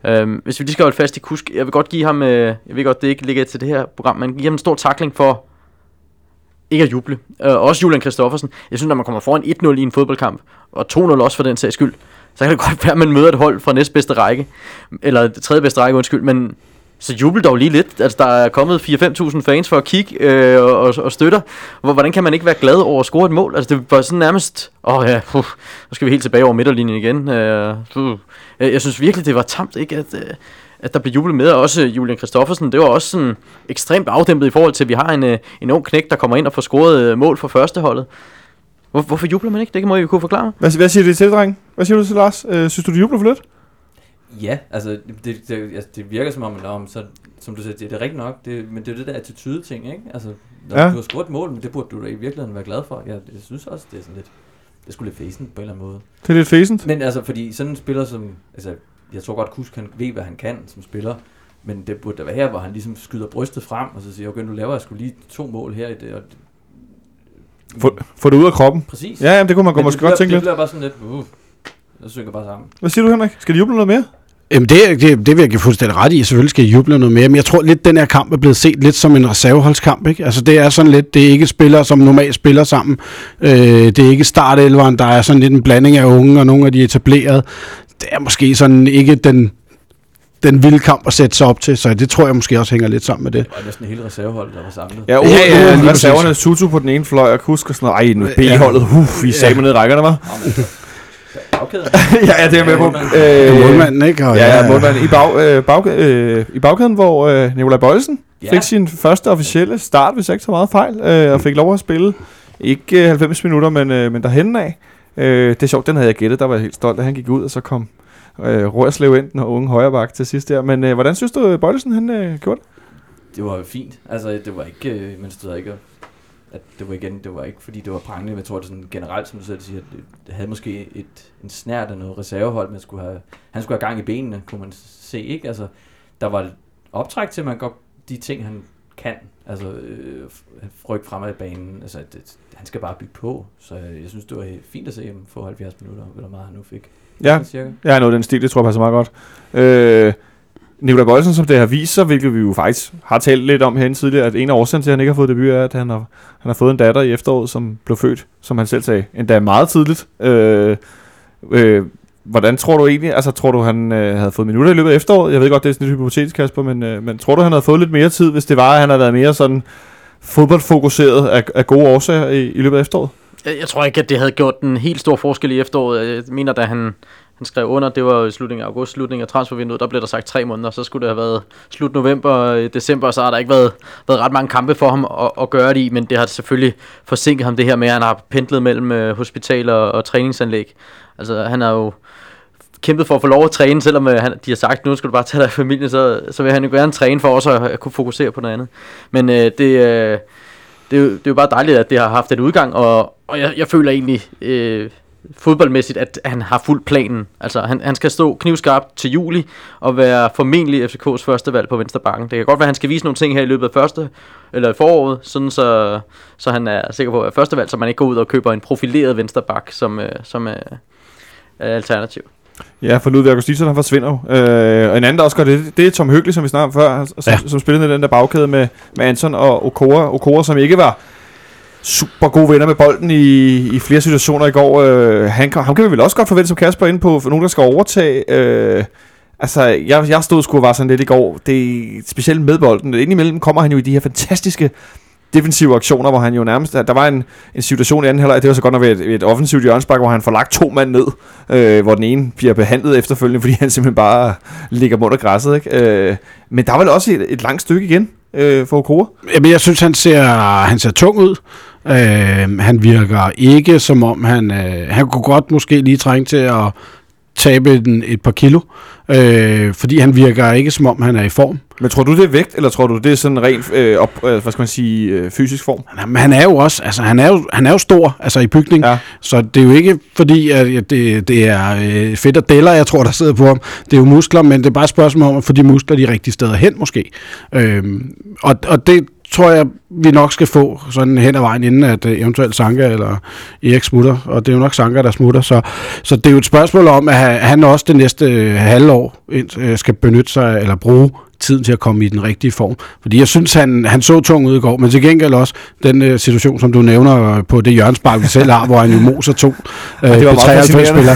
Øhm, hvis vi lige skal holde fast i Kusk, jeg vil godt give ham, øh, jeg ved godt, det ikke ligger til det her program, men give ham en stor takling for ikke at juble. Øh, også Julian Kristoffersen. Jeg synes, når man kommer foran 1-0 i en fodboldkamp, og 2-0 også for den sags skyld, så kan det godt være, at man møder et hold fra næstbedste række, eller det tredje bedste række, undskyld, men så jubel dog lige lidt. Altså, der er kommet 4-5.000 fans for at kigge øh, og, og, støtter. Hvordan kan man ikke være glad over at score et mål? Altså, det var sådan nærmest... Åh oh, ja, puh, nu skal vi helt tilbage over midterlinjen igen. Øh. Jeg, synes virkelig, det var tamt, ikke? At, øh, at der blev jublet med, og også Julian Kristoffersen, det var også sådan ekstremt afdæmpet i forhold til, at vi har en, øh, en ung knæk, der kommer ind og får scoret øh, mål for førsteholdet. Hvor, hvorfor jubler man ikke? Det må I jo kunne forklare mig. Hvad, hvad siger du til, dreng? Hvad siger du til Lars? Øh, synes du, du jubler for lidt? Ja, altså det, det, altså, det virker som om, om, så, som du siger, det, det er rigtigt nok, det, men det er jo det der attitude-ting, ikke? Altså, når Ja. du har scoret et mål, men det burde du da i virkeligheden være glad for. Jeg, jeg synes også, det er sådan lidt, det skulle lidt fæsent på en eller anden måde. Det er lidt fæsent. Men altså, fordi sådan en spiller som, altså, jeg tror godt, Kusk han ved, hvad han kan som spiller, men det burde da være her, hvor han ligesom skyder brystet frem, og så siger, okay, nu laver jeg sgu lige to mål her i det, og Få, få det ud af kroppen. Præcis. Ja, jamen, det kunne man Men måske det godt tænke det lidt. bliver bare sådan lidt, uh, Jeg synger bare sammen. Hvad siger du, Henrik? Skal de juble noget mere? Jamen det, det, det vil jeg give fuldstændig ret i. Selvfølgelig skal juble noget mere, men jeg tror lidt, den her kamp er blevet set lidt som en reserveholdskamp. Ikke? Altså det er sådan lidt, det er ikke spillere, som normalt spiller sammen. Øh, det er ikke startelveren, der er sådan lidt en blanding af unge og nogle af de etablerede. Det er måske sådan ikke den, den vilde kamp at sætte sig op til, så det tror jeg måske også hænger lidt sammen med det. Det var næsten hele reserveholdet, der var samlet. Ja, Ja, ja, ja, ja, reserverne Sutu på den ene fløj, og Kusk og sådan noget. Ej, nu B-holdet, huh, vi sagde ned i rækkerne, var. Bagkæden. ja, [LAUGHS] ja, det er med på. Øh, målmanden, ikke? Og, Ja, ja, målmanden i, bag, øh, bag, øh, i bagkæden, hvor øh, Nikolaj Bøjelsen Ja. fik sin første officielle start, hvis jeg ikke så meget fejl, øh, og fik lov at spille. Ikke øh, 90 minutter, men, øh, men derhen af. Øh, det er sjovt, den havde jeg gættet, der var jeg helt stolt, at han gik ud, og så kom øh, Rørslev ind, den unge højreback til sidst der. Men øh, hvordan synes du, Bøjelsen han øh, gjorde det? Det var fint. Altså, det var ikke, øh, man stod ikke, at det var igen, det var ikke, fordi det var prangende, men jeg tror, det sådan generelt, som du selv siger, det, det havde måske et, en snært af noget reservehold, man skulle have, han skulle have gang i benene, kunne man se, ikke? Altså, der var optræk til, at man godt de ting, han kan, altså øh, frygt fremad i banen, altså det, han skal bare bygge på, så jeg synes, det var fint at se ham få 70 minutter, eller meget han nu fik. Ja, cirka. har nået den stil, det tror jeg passer meget godt. Øh, Nikolaj Bøjelsen, som det har vist sig, hvilket vi jo faktisk har talt lidt om herinde tidligere, at en af årsagen til, at han ikke har fået debut, er, at han har, han har fået en datter i efteråret, som blev født, som han selv sagde, endda meget tidligt. Øh, øh, hvordan tror du egentlig, altså tror du, han øh, havde fået minutter i løbet af efteråret? Jeg ved godt, det er sådan lidt hypotetisk, Kasper, men, øh, men tror du, han havde fået lidt mere tid, hvis det var, at han havde været mere sådan fodboldfokuseret af, af gode årsager i, i løbet af efteråret? Jeg tror ikke, at det havde gjort en helt stor forskel i efteråret. Jeg mener, da han, han skrev under, det var i slutningen af august, slutningen af transfervinduet, der blev der sagt tre måneder, så skulle det have været slut november, øh, december, så har der ikke været, været ret mange kampe for ham at, at gøre det i, men det har selvfølgelig forsinket ham det her med, at han har pendlet mellem øh, hospitaler og, og træningsanlæg. Altså, han har jo kæmpet for at få lov at træne, selvom øh, han, de har sagt, nu skal du bare tage dig af familien, så, så vil han jo gerne træne for også at, at kunne fokusere på noget andet. Men øh, det, øh, det, er jo, det er jo bare dejligt, at det har haft et udgang, og, og jeg, jeg føler egentlig øh, fodboldmæssigt, at han har fuldt planen. Altså, han, han skal stå knivskarpt til juli og være formentlig FCK's første valg på venstre bakken. Det kan godt være, at han skal vise nogle ting her i løbet af første eller foråret, sådan så, så han er sikker på at være første valg, så man ikke går ud og køber en profileret venstre bak, som, øh, som er, er alternativ. Ja, for Ludvig Augustinsen, han forsvinder jo. Øh, og en anden, der også gør det, det er Tom Høgli, som vi snakkede om før, som, ja. Som spillede den der bagkæde med, med Anton og Okora. Okora, som ikke var super gode venner med bolden i, i flere situationer i går. Øh, han, kan- ham kan vi vel også godt forvente som Kasper ind på, for nogen, der skal overtage. Øh, altså, jeg, jeg stod sgu og var sådan lidt i går. Det er specielt med bolden. Indimellem kommer han jo i de her fantastiske defensive aktioner, hvor han jo nærmest... Der var en, en situation i anden halvleg, det var så godt nok ved et, ved et offensivt hjørnespark, hvor han får lagt to mand ned, øh, hvor den ene bliver behandlet efterfølgende, [LAUGHS] fordi han simpelthen bare ligger mod græsset. Ikke? Øh, men der var vel også et, et langt stykke igen øh, for Okora. Jamen, jeg synes, han ser, han ser tung ud. Øh, han virker ikke som om, han, øh, han kunne godt måske lige trænge til at tabe den et par kilo, øh, fordi han virker ikke som om, han er i form. Men tror du, det er vægt, eller tror du, det er sådan rent øh, op, øh, hvad skal man sige, øh, fysisk form? Han, han er jo også, altså han er jo, han er jo stor, altså i bygning, Ja. så det er jo ikke fordi, at det, det er øh, fedt og deller, jeg tror, der sidder på ham. Det er jo muskler, men det er bare et spørgsmål om at få de muskler de rigtige steder hen, måske. Øhm, og, og det tror jeg, vi nok skal få sådan hen ad vejen, inden at øh, eventuelt Sanka eller Erik smutter, og det er jo nok Sanka, der smutter, så, så det er jo et spørgsmål om, at han- også det næste øh, halvår øh, skal benytte sig, eller bruge tiden til at komme i den rigtige form. Fordi jeg synes, han, han så tung ud i går, men til gengæld også den øh, situation, som du nævner øh, på det hjørnspark, vi selv har, hvor han jo moser to [LAUGHS] øh, det var meget spillere.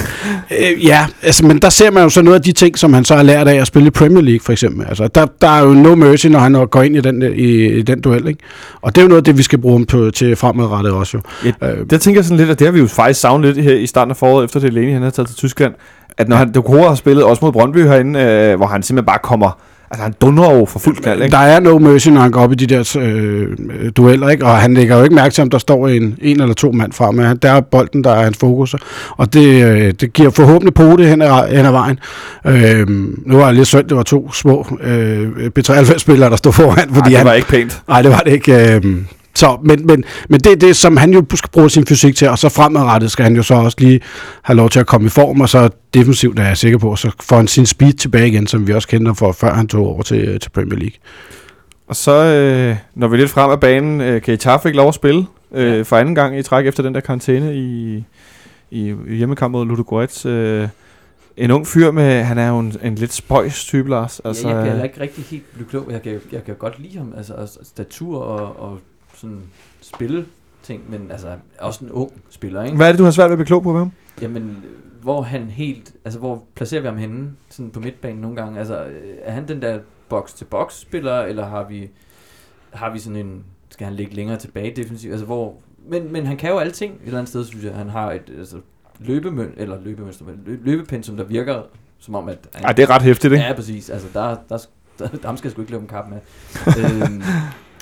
Øh, ja, altså, men der ser man jo så noget af de ting, som han så har lært af at spille i Premier League, for eksempel. Altså, der, der er jo no mercy, når han går ind i den, i, i den duel, ikke? Og det er jo noget af det, vi skal bruge ham på, til fremadrettet også jo. Ja, Øh, det tænker jeg sådan lidt, at det har vi jo faktisk savnet lidt her i starten af foråret, efter det Leni, han har taget til Tyskland. At når han, Okora har spillet også mod Brøndby herinde, øh, hvor han simpelthen bare kommer, altså han dundrer jo for fuld knald, ikke? Der er no mercy, når han går op i de der øh, dueller, ikke? og han lægger jo ikke mærke til, om der står en, en eller to mand frem. Men der er bolden, der er hans fokus, og det, øh, det giver forhåbentlig på det hen ad, hen ad vejen. Øh, nu var det lidt synd, det var to små øh, B93-spillere, der stod foran, fordi Ej, det han, var ikke pænt. Nej, det var det ikke. Øh, så, men, men, men det er det, som han jo skal bruge sin fysik til, og så fremadrettet skal han jo så også lige have lov til at komme i form, og så defensivt er jeg sikker på, så får han sin speed tilbage igen, som vi også kender for, før han tog over til, til Premier League. Og så, øh, når vi er lidt frem af banen, øh, Keita fik lov at spille øh, for anden gang i træk efter den der karantæne i, i, hjemmekamp mod Ludogorets. Øh, en ung fyr med, han er jo en, en lidt spøjs type, Lars. Altså, jeg, jeg kan heller ikke rigtig helt blive klog. Jeg kan, jeg kan godt lide ham, altså, altså statur og, og sådan spille ting, men altså også en ung spiller, ikke? Hvad er det, du har svært ved at blive klog på ham? Jamen, hvor han helt, altså hvor placerer vi ham henne, sådan på midtbanen nogle gange? Altså, er han den der box-til-box spiller, eller har vi, har vi sådan en, skal han ligge længere tilbage defensivt? Altså, hvor, men, men han kan jo alting et eller andet sted, synes jeg. Han har et altså, løbemøn, eller løbemønster, løbepensum, der virker som om, at... Ej, det er ret hæftigt, ikke? Ja, præcis. Altså, der, der, der, der skal jeg sgu ikke løbe en kap med. [LAUGHS] øhm,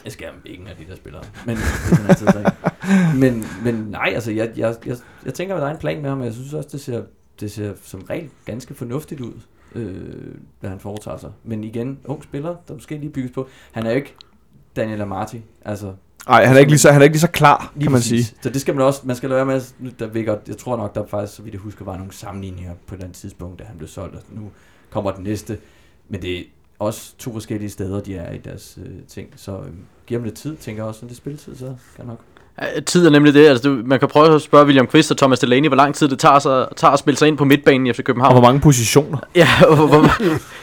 jeg skal ingen af de der spillere. Men, det er men, men nej, altså, jeg, jeg, jeg, jeg tænker, at der er en plan med ham, og jeg synes også, det ser, det ser som regel ganske fornuftigt ud, øh, hvad han foretager sig. Men igen, ung spiller, der måske lige bygges på. Han er jo ikke Daniel Amarty, altså Nej, han er ikke lige så, han er ikke lige så klar, lige kan man præcis. sige. Så det skal man også, man skal lade være med, der vækker, jeg tror nok, der faktisk, så vidt jeg husker, var nogle sammenligninger på et eller andet tidspunkt, da han blev solgt, og nu kommer den næste. Men det også to forskellige steder, de er i deres øh, ting, så øh, giver dem lidt tid, tænker jeg også, når det er spilletid, så kan nok. Ja, tid er nemlig det. Altså, du, man kan prøve at spørge William Quist og Thomas Delaney, hvor lang tid det tager, sig, tager at spille sig ind på midtbanen i FC København. Og hvor mange positioner. [LAUGHS] Ja, og hvor, hvor,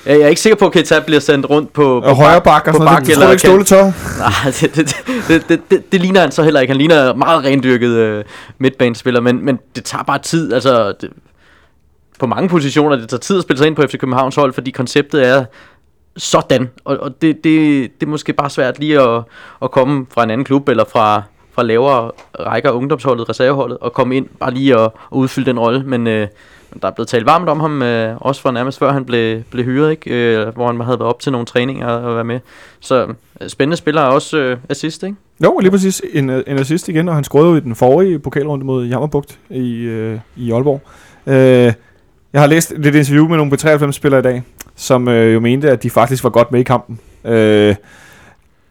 jeg er ikke sikker på, at Keita bliver sendt rundt på, på højre bak og sådan noget. Det, tror du ikke Ståle tør? Nej, [LAUGHS] det, det, det, det, det, det, ligner han så heller ikke. Han ligner meget rendyrket øh, midtbanespiller, men, men det tager bare tid. Altså, det, på mange positioner, det tager tid at spille sig ind på FC Københavns hold, fordi konceptet er sådan. Og, og det, det, det er måske bare svært lige at, at komme fra en anden klub, eller fra, fra lavere rækker ungdomsholdet, reserveholdet, og komme ind bare lige og, og udfylde den rolle. Men øh, der er blevet talt varmt om ham, øh, også for nærmest før han blev, blev hyret, ikke? Øh, hvor han havde været op til nogle træninger og være med. Så øh, spændende spiller er også øh, assist, ikke? Jo, lige præcis. En, øh, en assist igen, og han scorede jo i den forrige pokalrunde mod Jammerbugt i, øh, i Aalborg. Øh, jeg har læst lidt interview med nogle B93-spillere i dag, som øh, jo mente, at de faktisk var godt med i kampen. Øh,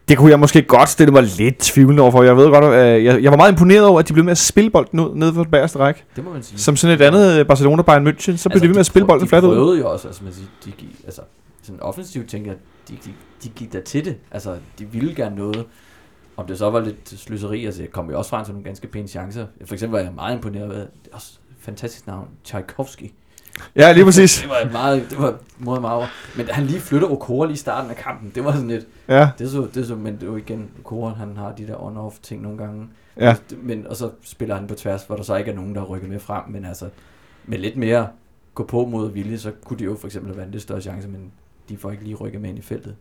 det kunne jeg måske godt stille mig lidt tvivlende overfor. Jeg ved godt, øh, jeg, jeg var meget imponeret over, at de blev med at spille bolden ud nede for det bagerste række. Det må man sige. Som sådan et andet øh, Barcelona Bayern München, så altså, blev de ved med at spille bolden fladt ud. De prøvede jo også, altså, man siger, de gik, altså sådan offensivt tænker jeg, de, de, de gik der til det. Altså, de ville gerne noget. Om det så var lidt sløseri, altså jeg kom jo også frem til nogle ganske pæne chancer. For eksempel var jeg meget imponeret af, det er også fantastisk navn, Tchaikovsky. Ja, lige præcis. det var meget, det var meget meget Men han lige flytter Okora lige i starten af kampen, det var sådan lidt, ja. det så, det så, men det var igen, Okora, han har de der on-off ting nogle gange. Ja. Men, og så spiller han på tværs, hvor der så ikke er nogen, der rykker med frem, men altså, med lidt mere gå på mod vilje, så kunne de jo for eksempel have været lidt større chance, men de får ikke lige rykket med ind i feltet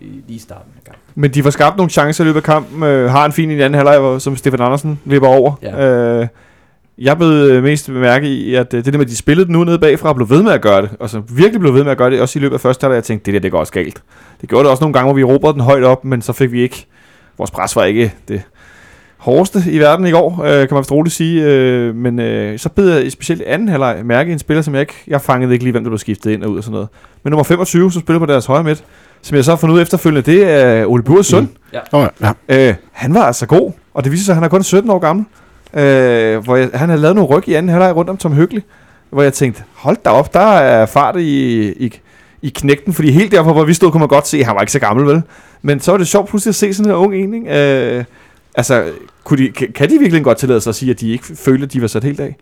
i, lige i starten af kampen. Men de får skabt nogle chancer i løbet af kampen. Øh, har en fin i den anden halvleg, som Stefan Andersen vipper over. Ja. Øh, jeg blev øh, mest bemærket i, at øh, det der med, at de spillede den ud nede bagfra, blev ved med at gøre det. Og så virkelig blev ved med at gøre det, også i løbet af første halvleg. Jeg tænkte, det der, det går også galt. Det gjorde det også nogle gange, hvor vi råbede den højt op, men så fik vi ikke... Vores pres var ikke det hårdeste i verden i går, øh, kan man vist roligt sige. Øh, men øh, så bed jeg specielt i anden halvleg mærke en spiller, som jeg ikke... Jeg fangede ikke lige, hvem der blev skiftet ind og ud og sådan noget. Men nummer 25, som spiller på deres højre midt, som jeg så har fundet ud efterfølgende, det er Ole Bures søn. Mm. Ja. Oh, ja. Øh, han var altså god, og det viser sig, at han er kun 17 år gammel øh, hvor jeg, han havde lavet nogle ryg i anden halvleg rundt om Tom Hyggelig, hvor jeg tænkte, hold da op, der er fart i, i, i knægten, fordi helt derfor, hvor vi stod, kunne man godt se, at han var ikke så gammel, vel? Men så var det sjovt pludselig at se sådan en ung en, ikke? Øh, altså, kunne de, kan, kan de virkelig godt tillade sig at sige, at de ikke følte, at de var sat helt af?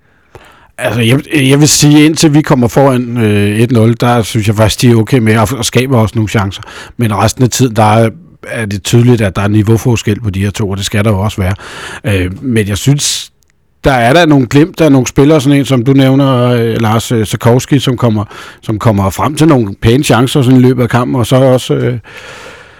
Altså, jeg, jeg vil sige, indtil vi kommer foran øh, 1-0, der synes jeg faktisk, de er okay med at, at skabe også nogle chancer. Men resten af tiden, der er er det tydeligt, at der er niveauforskel på de her to, og det skal der jo også være. Øh, men jeg synes, der er der nogle glimt, der er nogle spillere, sådan en som du nævner, øh, Lars øh, som kommer, som kommer frem til nogle pæne chancer sådan i løbet af kampen, og så også øh,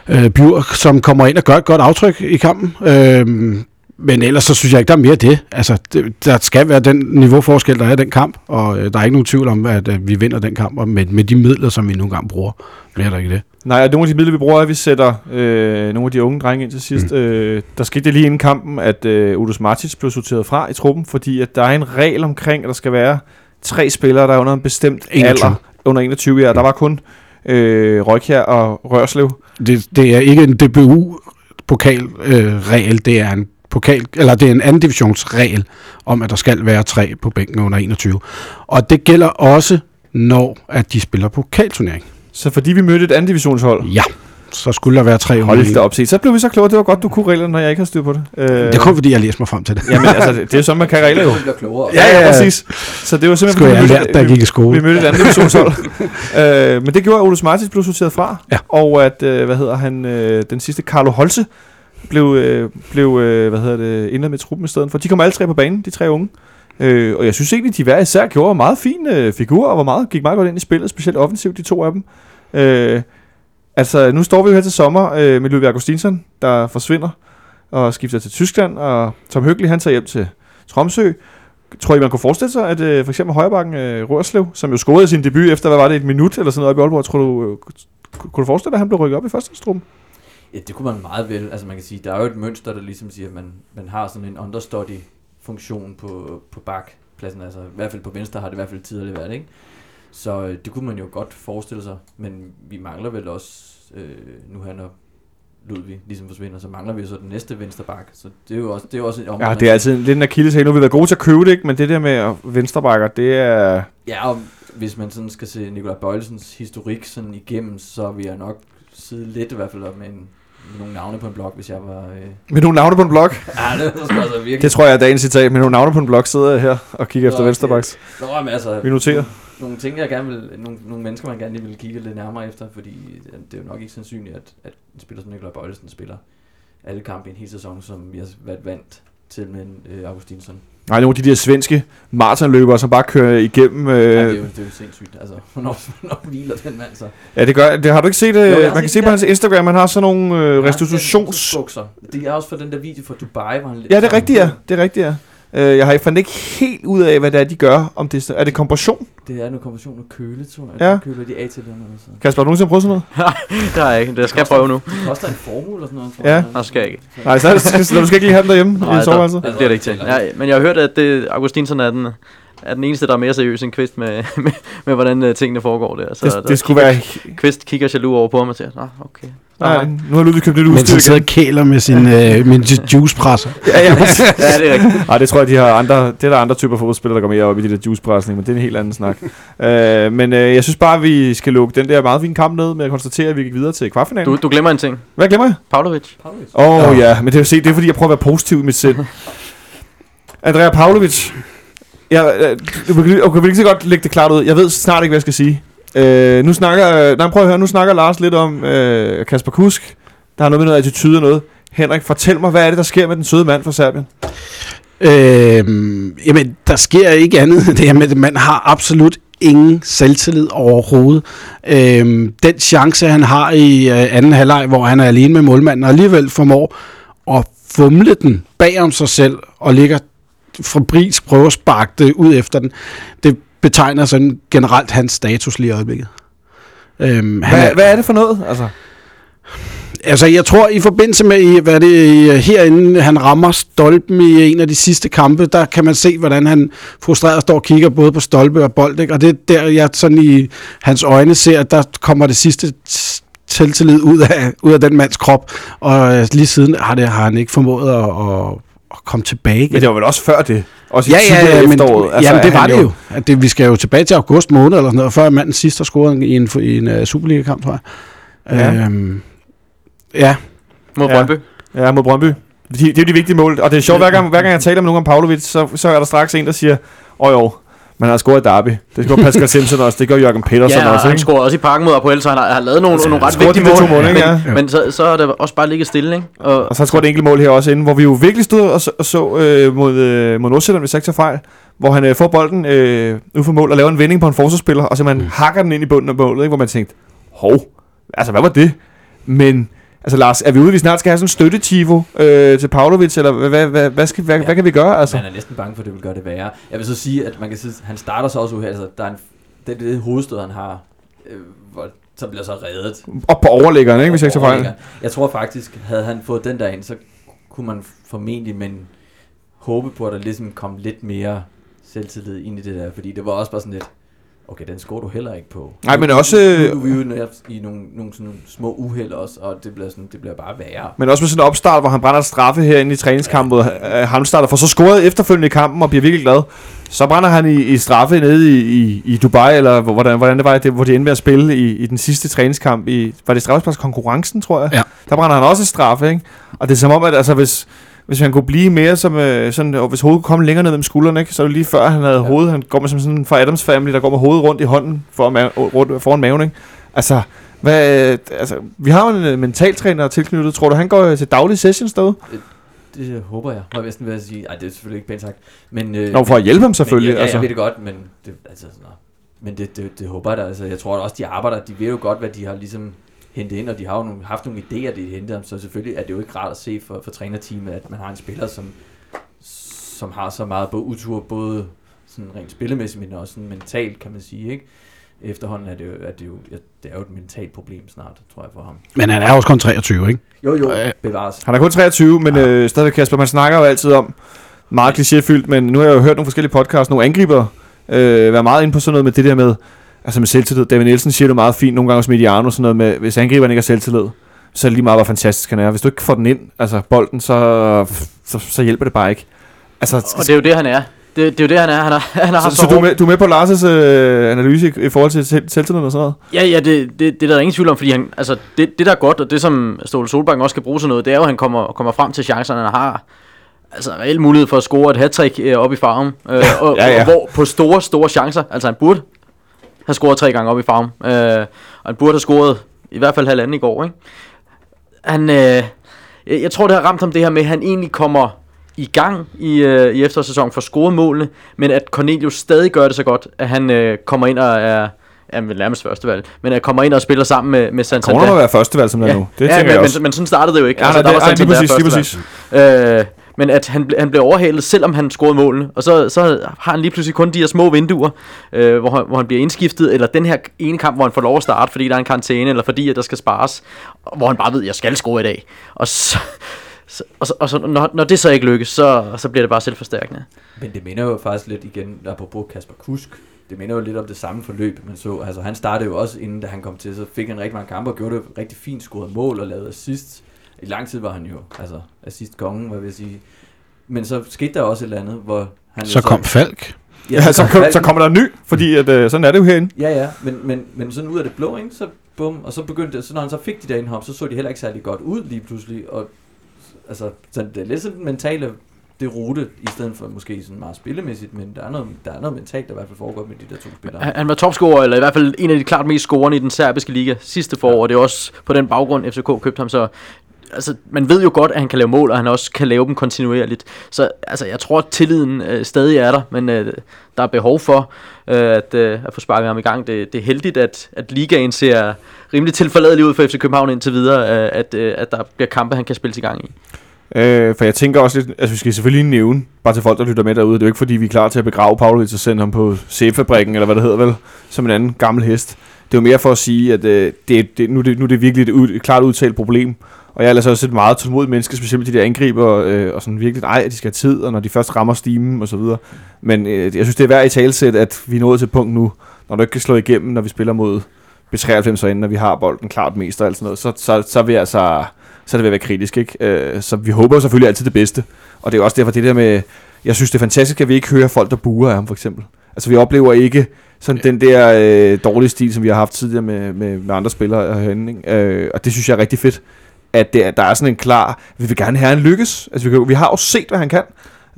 øh, Bjur, som kommer ind og gør et godt aftryk i kampen. Øh, men ellers så synes jeg ikke, der er mere det. Altså, det, der skal være den niveauforskel, der er i den kamp, og øh, der er ikke nogen tvivl om, at øh, vi vinder den kamp, og med, med de midler, som vi nogle gange bruger, bliver der ikke det. Nej, og nogle af de midler, vi bruger, er, at vi sætter øh, nogle af de unge drenge ind til sidst. Mm. Øh, der skete det lige inden kampen, at øh, Udus Martins blev sorteret fra i truppen, fordi at der er en regel omkring, at der skal være tre spillere, der er under en bestemt 21. alder. Under 21 år. Der var kun øh, Røykjær og Rørslev. Det, det er ikke en DBU-pokalregel, øh, det er en pokal, eller det er en anden divisionsregel om, at der skal være tre på bænken under 21. Og det gælder også, når at de spiller pokalturnering. Så fordi vi mødte et andet divisionshold, ja. så skulle der være tre under Hold da op, se. Så blev vi så kloge. Det var godt, du kunne reglerne, når jeg ikke har styr på det. Øh, Det er kun fordi, jeg læste mig frem til det. Jamen, altså, det er jo sådan, man kan [LAUGHS] regler jo. Vi bliver klogere. Ja, ja, præcis. Så det var simpelthen... Skulle jeg have lært, da jeg gik i vi skole. mødte et andet [LAUGHS] divisionshold. øh, men det gjorde, at Ole Smartis blev sorteret fra. Ja. Og at, øh, hvad hedder han, øh, den sidste, Carlo Holse, blev, øh, blev øh, hvad hedder det, indlagt med truppen i stedet for. De kom alle tre på banen, de tre unge. Øh, og jeg synes egentlig, de hver især gjorde meget fine øh, figurer, og var meget, gik meget godt ind i spillet, specielt offensivt, de to af dem. Øh, altså, nu står vi jo her til sommer øh, med Ludvig Augustinsson, der forsvinder og skifter til Tyskland, og Tom Høgli, han tager hjem til Tromsø. Tror I, man kunne forestille sig, at øh, for eksempel højrebakken øh, Rørslev, som jo scorede sin debut efter, hvad var det, et minut eller sådan noget op i Aalborg, tror du, øh, kunne, du forestille dig, at han blev rykket op i første struppen? Ja, det kunne man meget vel. Altså man kan sige, der er jo et mønster, der ligesom siger, at man, man har sådan en understudy-funktion på, på bakpladsen. Altså i hvert fald på venstre har det i hvert fald tidligere været, ikke? Så øh, det kunne man jo godt forestille sig. Men vi mangler vel også, øh, nu her når Ludvig ligesom forsvinder, så mangler vi så den næste venstre bak. Så det er jo også, det er jo også en område, Ja, det er altid lidt en akilleshæl. Nu har vi været gode til at købe det, ikke? men det der med venstrebakker, det er... Ja, og hvis man sådan skal se Nikolaj Bøjlesens historik sådan igennem, så vil jeg nok sidde lidt i hvert fald med, en, med nogle navne på en blog, hvis jeg var... Øh... Med nogle navne på en blog. [LAUGHS] Ja, det skulle altså virkelig... Det tror jeg er dagens citat. Med nogle navne på en blog sidder jeg her og kigger efter Nå, okay. venstrebaks. Nå, men altså, Vi noterer. nogle ting, jeg gerne vil, nogle, nogle mennesker, man gerne vil kigge lidt nærmere efter, fordi det er jo nok ikke sandsynligt, at, at en spiller som Nikolaj Bøjlesen spiller alle kampe i en hel sæson, som vi har været vant til med øh, Augustinsson. Nej, nogle af de der svenske maratonløbere, som bare kører igennem... Øh. Ja, det, er Øh, jo, det er jo sindssygt. Altså, hvornår, hvornår hviler den mand så? ja, det gør... Det har du ikke set? Jo, Øh, har man kan se på hans Instagram, han har sådan nogle øh, restitutions... Det er også for den der video fra Dubai, hvor han. Ja, det er rigtigt, ja. Det er rigtigt, ja. Øh, jeg har ikke fandt ikke helt ud af, hvad det er, de gør. Om det er, er det kompression? Det er noget kompression og køle, tror jeg. Ja. Køler de af til den. Altså. Kasper, har du nogensinde prøvet sådan noget? [LAUGHS] Det har jeg ikke. Det skal jeg prøve nu. Det koster en formue eller sådan noget. tror Ja. jeg. Nej, skal jeg ikke. Nej, så, er det, så du skal ikke lige have dem derhjemme Nej, i soveværelset. det bliver det ikke til. Ja, men jeg har hørt, at det, Augustinsson er den, er den eneste, der er mere seriøs end Kvist med, [LAUGHS] med, med hvordan uh, tingene foregår der. Så Det, der det skulle være... Kvist kigger jaloux over på ham og siger, Nå, okay. Nej, nu har Ludvig købt lidt udstyr han sidder igen. og kæler med sin, øh, min juicepresser. [LAUGHS] Ja, ja. Ja, det er rigtigt. Ej, det tror jeg, de har andre, det er der andre typer fodboldspillere, der går mere op i de der juicepresning, men det er en helt anden snak. [LAUGHS] øh, men øh, jeg synes bare, at vi skal lukke den der meget fine kamp ned med at konstatere, at vi gik videre til kvartfinalen. Du, du glemmer en ting. Hvad glemmer jeg? Pavlovic. Åh oh, ja. men det er, se, det er fordi, jeg prøver at være positiv i mit sind. Andrea Pavlovic. Ja, øh, okay, du kan, okay, vil ikke så godt lægge det klart ud. Jeg ved snart ikke, hvad jeg skal sige. Øh, nu snakker, nej, prøv at høre, nu snakker Lars lidt om øh, Kasper Kusk. Der har noget med noget attitude og noget. Henrik, fortæl mig, hvad er det, der sker med den søde mand fra Serbien? Øh, jamen, der sker ikke andet end det her med, at man har absolut ingen selvtillid overhovedet. Øhm, den chance, han har i øh, anden halvleg, hvor han er alene med målmanden, og alligevel formår at fumle den bag om sig selv, og ligger Fabris prøver at sparke det ud efter den. Det betegner sådan generelt hans status lige i øjeblikket. Øhm, Hvad, er, hvad er det for noget? Altså, Altså, jeg tror, i forbindelse med, hvad det, i- herinde, han rammer stolpen i en af de sidste kampe, der kan man se, hvordan han frustreret står og kigger både på stolpe og bold, ikke? og det er der, jeg sådan i hans øjne ser, at der kommer det sidste selvtillid ud af, ud af den mands krop, og øh, lige siden har, det, har han ikke formået at, at, at komme tilbage igen. men det var vel også før det? Også i Ja, ja, ja, men, efteråret. altså, jamen, det var det jo. At det, vi skal jo tilbage til august måned, eller sådan noget, før manden sidst har scoret i en, i en uh, Superliga-kamp, tror jeg. Ja. Øhm, ja, Mod Ja. Brøndby. Ja, mod Brøndby. De, det er jo de vigtige mål. Og det er sjovt, hver gang, hver gang jeg taler med nogen om Pavlovic, så, så er der straks en, der siger, åh jo, man har scoret i Derby. Det gør Pascal [LAUGHS] Simpson også, det gør Jørgen Petersen Ja, og også, han ikke? scorede også i parken mod Apoel, så han har, har lavet nogle, nogle ret vigtige mål. to mål, ikke? Ja. Men så, så er det også bare ligget stille, ikke? Og, Og så har han scoret et enkelt mål her også inden, hvor vi jo virkelig stod og så, og så øh, mod, øh, mod Nordsjælland, hvis jeg ikke tager fejl, hvor han øh, får bolden øh, ud for mål og laver en vending på en forsvarsspiller, og så man mm. hakker den ind i bunden af målet, ikke? hvor man tænkte, hov, altså hvad var det? Men, altså Lars, er vi ude, vi snart skal have sådan en støttetivo øh, til Pavlovic, eller hvad, hvad, hvad, hvad, skal, hvad, hvad kan vi gøre? Altså? Man er næsten bange for, at det vil gøre det værre. Jeg vil så sige, at man kan sige, at han starter så også uheldigt. Altså, der er en, det, det hovedstød, han har, øh, hvor, så bliver så reddet. Op på overlæggeren, ikke, hvis jeg ikke tager fejl. Jeg tror faktisk, havde han fået den der ind, så kunne man formentlig men håbe på, at der ligesom kom lidt mere selvtillid ind i det der. Fordi det var også bare sådan lidt, okay, den scorer du heller ikke på. Nej, men Nu- også, Nu, øh, nu er vi jo netop i nogle, nogle sådan små uheld også, og det bliver, sådan, det bliver bare værre. Men også med sådan en opstart, hvor han brænder et straffe herinde i træningskampen mod øh, Halmstad, og får så scoret efterfølgende i kampen og bliver virkelig glad. Så brænder han i, i straffe nede i, i, i Dubai, eller hvor- hvordan, hvordan det var, det, hvor de endte med at spille i, i den sidste træningskamp. I, var det straffesparkskonkurrencen, tror jeg? Ja. Der brænder han også i straffe, ikke? Og det er som om, at altså, hvis, hvis han kunne blive mere som øh, sådan, og hvis hovedet komme længere ned mellem skuldrene, ikke? så det lige før han havde ja. hovedet, han går med som sådan en fra Adams Family, der går med hovedet rundt i hånden foran, ma- rundt, foran maven, ikke? Altså, hvad, øh, altså, vi har jo en øh, mentaltræner tilknyttet, tror du, han går øh, til daglige sessions derude? Det håber jeg, jeg næsten ved at sige. Ej, det er selvfølgelig ikke pænt sagt. Men, øh, Nå, for at hjælpe ham selvfølgelig. Men, ja, altså. jeg ved det godt, men det, altså, nå. men det, det, det håber jeg da. Altså, jeg tror også, de arbejder, de ved jo godt, hvad de har ligesom hentet ind, og de har jo nogle, haft nogle idéer, de henter dem, så selvfølgelig er det jo ikke rart at se for, for trænerteamet, at man har en spiller, som, som har så meget både utur, både sådan rent spillemæssigt, men også sådan mentalt, kan man sige, ikke? Efterhånden er det jo, er det jo, ja, det er jo et mentalt problem snart, tror jeg, for ham. Men han er også kun 23, ikke? Jo, jo, Øh, bevares. Han er kun 23, men øh, stadigvæk Kasper, man snakker jo altid om, meget klichéfyldt, men nu har jeg jo hørt nogle forskellige podcasts, nogle angriber, øh, være meget inde på sådan noget med det der med, altså med selvtillid. David Nielsen siger det meget fint, nogle gange hos Mediano, sådan noget med, hvis angriberen ikke har selvtillid, så er det lige meget, hvor fantastisk han er. Hvis du ikke får den ind, altså bolden, så, så, så hjælper det bare ikke. Altså, Og det er jo det, han er. Det, det er jo det, han er. Han har, [LAUGHS] han har så, så, så, du, er med, du er med på Lars' øh, analyse i, i forhold til selv- selvtillid og sådan noget? Ja, ja, det, det, det er der ingen tvivl om, fordi han, altså, det, det der er godt, og det som Ståle Solbakken også skal bruge til noget, det er jo, at han kommer, kommer frem til chancerne, han har altså reelt mulighed for at score et hat øh, op i farven, øh, [LAUGHS] og, Ja, ja. og hvor på store, store chancer, altså han burde have scoret tre gange op i farven, øh, og han burde have scoret i hvert fald halvanden i går, ikke? Han, øh, jeg, tror, det har ramt ham det her med, at han egentlig kommer i gang i, øh, i efterårssæsonen for scoret målene, men at Cornelius stadig gør det så godt, at han øh, kommer ind og er, er vel nærmest første valg, men at kommer ind og spiller sammen med, med Santander. Kommer der at være førstevalg, som der er nu? Det ja, tænker men, jeg også. men, men sådan startede det jo ikke. Ja, nej, der det, var ej, lige Santander præcis, lige førstevalg. præcis. Øh, men at han, han blev overhalet, selvom han scorede målene. Og så, så har han lige pludselig kun de her små vinduer, øh, hvor, han, hvor han bliver indskiftet. Eller den her ene kamp, hvor han får lov at starte, fordi der er en karantæne, eller fordi at der skal spares. Hvor han bare ved, at jeg skal score i dag. Og så, så, og så, og så når, når det så ikke lykkes, så, så bliver det bare selvforstærkende. Men det minder jo faktisk lidt igen, apropos Kasper Kusk, det minder jo lidt om det samme forløb, man så. Altså han startede jo også, inden da han kom til, så fik han rigtig mange kampe og gjorde det rigtig fint, scorede mål og lavede assist. I lang tid var han jo, altså assist-kongen, hvad vil jeg sige. Men så skete der også et eller andet, hvor han Så jo kom Falk. Ja, så, kom, Falk- så kommer der en ny, fordi at, øh, sådan er det jo herinde. Ja, ja, men, men, men sådan ud af det blå, ikke? Så bum, og så begyndte så når han så fik de der indhop, så så de heller ikke særlig godt ud lige pludselig, og altså, så det er lidt sådan den mentale det rute, i stedet for måske sådan meget spillemæssigt, men der er noget, der er noget mentalt, der i hvert fald foregår med de der to spillere. Han, han var topscorer, eller i hvert fald en af de klart mest scorende i den serbiske liga sidste forår, og det er også på den baggrund, FCK købte ham, så altså, man ved jo godt, at han kan lave mål, og han også kan lave dem kontinuerligt. Så altså, jeg tror, at tilliden øh, stadig er der, men øh, der er behov for øh, at, øh, at få sparket ham i gang. Det, det er heldigt, at, at ligaen ser rimelig tilforladelig ud for FC København indtil videre, øh, at, øh, at der bliver kampe, han kan spille i gang i. Øh, for jeg tænker også lidt, altså vi skal selvfølgelig nævne, bare til folk, der lytter med derude, det er jo ikke fordi, vi er klar til at begrave Pavlovic og sende ham på sæbefabrikken, eller hvad det hedder vel, som en anden gammel hest. Det er jo mere for at sige, at øh, det, det, nu, det, nu er det virkelig et, ud, et klart udtalt problem. Og jeg er altså også et meget tålmodigt menneske, specielt med de der angriber, øh, og sådan virkelig, ej, at de skal have tid, og når de først rammer stimen og så videre. Men øh, jeg synes, det er værd i talsæt, at vi er nået til et punkt nu, når du ikke kan slå igennem, når vi spiller mod B93 og når vi har bolden klart mest og alt sådan noget, så, så, så er vi altså så er det ved at være kritisk, ikke? Øh, så vi håber selvfølgelig altid det bedste. Og det er også derfor det der med, jeg synes det er fantastisk, at vi ikke hører folk, der buer af ham for eksempel. Altså vi oplever ikke sådan den der øh, dårlige stil, som vi har haft tidligere med, med, med andre spillere herinde, ikke? Øh, og det synes jeg er rigtig fedt, at det, er- der er sådan en klar, vi vil gerne have, at han lykkes. Altså vi, kan, vi har jo set, hvad han kan.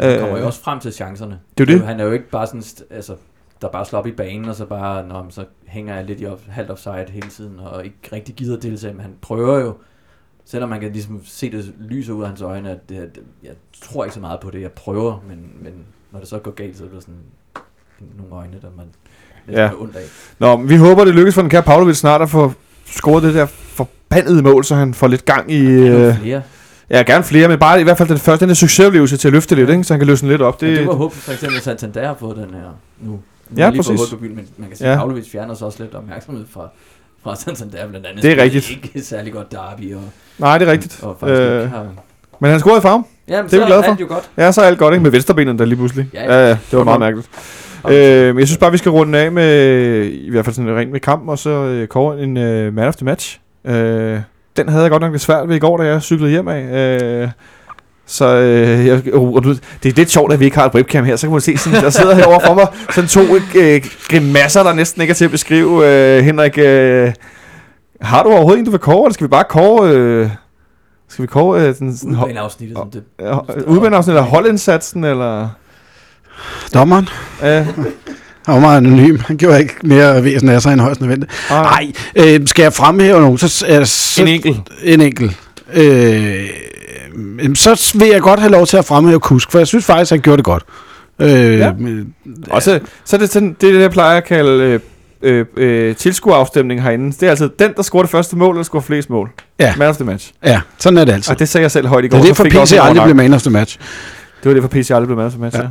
Han kommer jo også frem til chancerne. det er jo det. Han er jo ikke bare sådan, altså, der bare slår op i banen, og så bare, nå, men så hænger jeg lidt i off, halvt offside hele tiden, og ikke rigtig gider deltage, men han prøver jo, selvom man kan ligesom se det lyser ud af hans øjne, at det, jeg tror ikke så meget på det, jeg prøver, men, men når det så går galt, så er det sådan nogle øjne, der man lidt Ja. ondt af. Nå, men vi håber, det lykkes for den kære Pavlovic snart at få scoret det der forbandede mål, så han får lidt gang i... Er Øh, flere. ja, gerne flere, men bare i hvert fald den første, den der succesoplevelse til at løfte lidt, ikke? så han kan løsne lidt op. Det, Det, det var håb, for eksempel, at Santander har fået den her nu. nu Ja, er lige præcis. på byen, men man kan sige, Ja. at Pavlovic fjerner så også lidt opmærksomhed fra, fra Santander blandt andet. Det er rigtigt. Ikke særlig godt derby, og, nej, det er rigtigt. og faktisk Øh, ikke har... men han scorede i farven. Jamen, det er vi glade for. jo godt. Ja, så er alt godt, ikke? Med venstrebenet der lige pludselig. Ja, Ja, ja. ja. ja det var meget mærkeligt. Okay. Øh, jeg synes bare, vi skal runde af med, i hvert fald sådan rent med kampen, og så øh, kåre en øh, man of the match. Øh, den havde jeg godt nok lidt svært ved i går, da jeg cyklede hjem af. Øh, Så øh, jeg, oh, og du, det er lidt sjovt, at vi ikke har et webcam her. Så kan man se, sådan, der sidder herovre for mig sådan to øh, grimasser, der næsten ikke er til at beskrive. Øh, Henrik, øh, har du overhovedet en, du vil kåre, eller skal vi bare kåre... Øh, skal vi kåre øh, sådan, sådan, ho- Udbaneafsnittet, det... øh, eller holdindsatsen, eller... Dommeren. Øh, Han var meget anonym. Han gjorde ikke mere væsen af sig end højst nødvendigt. Nej, øh, skal jeg fremhæve nogen, så... Øh, så en enkelt. En enkelt. Øh, så vil jeg godt have lov til at fremhæve Kusk, for jeg synes faktisk, han gjorde det godt. Øh, Ja. men- Og så, så er det sådan, det, det jeg plejer at kalde øh, øh, øh, tilskuerafstemning herinde. Det er altså den, der scorer det første mål, eller scorer flest mål. Ja. Man of the match. ja, sådan er det altså. Og det sagde jeg selv højt i går. Det er det for PC aldrig blev man of the match. Det var det for PC aldrig blev man of the match, ja. Ja.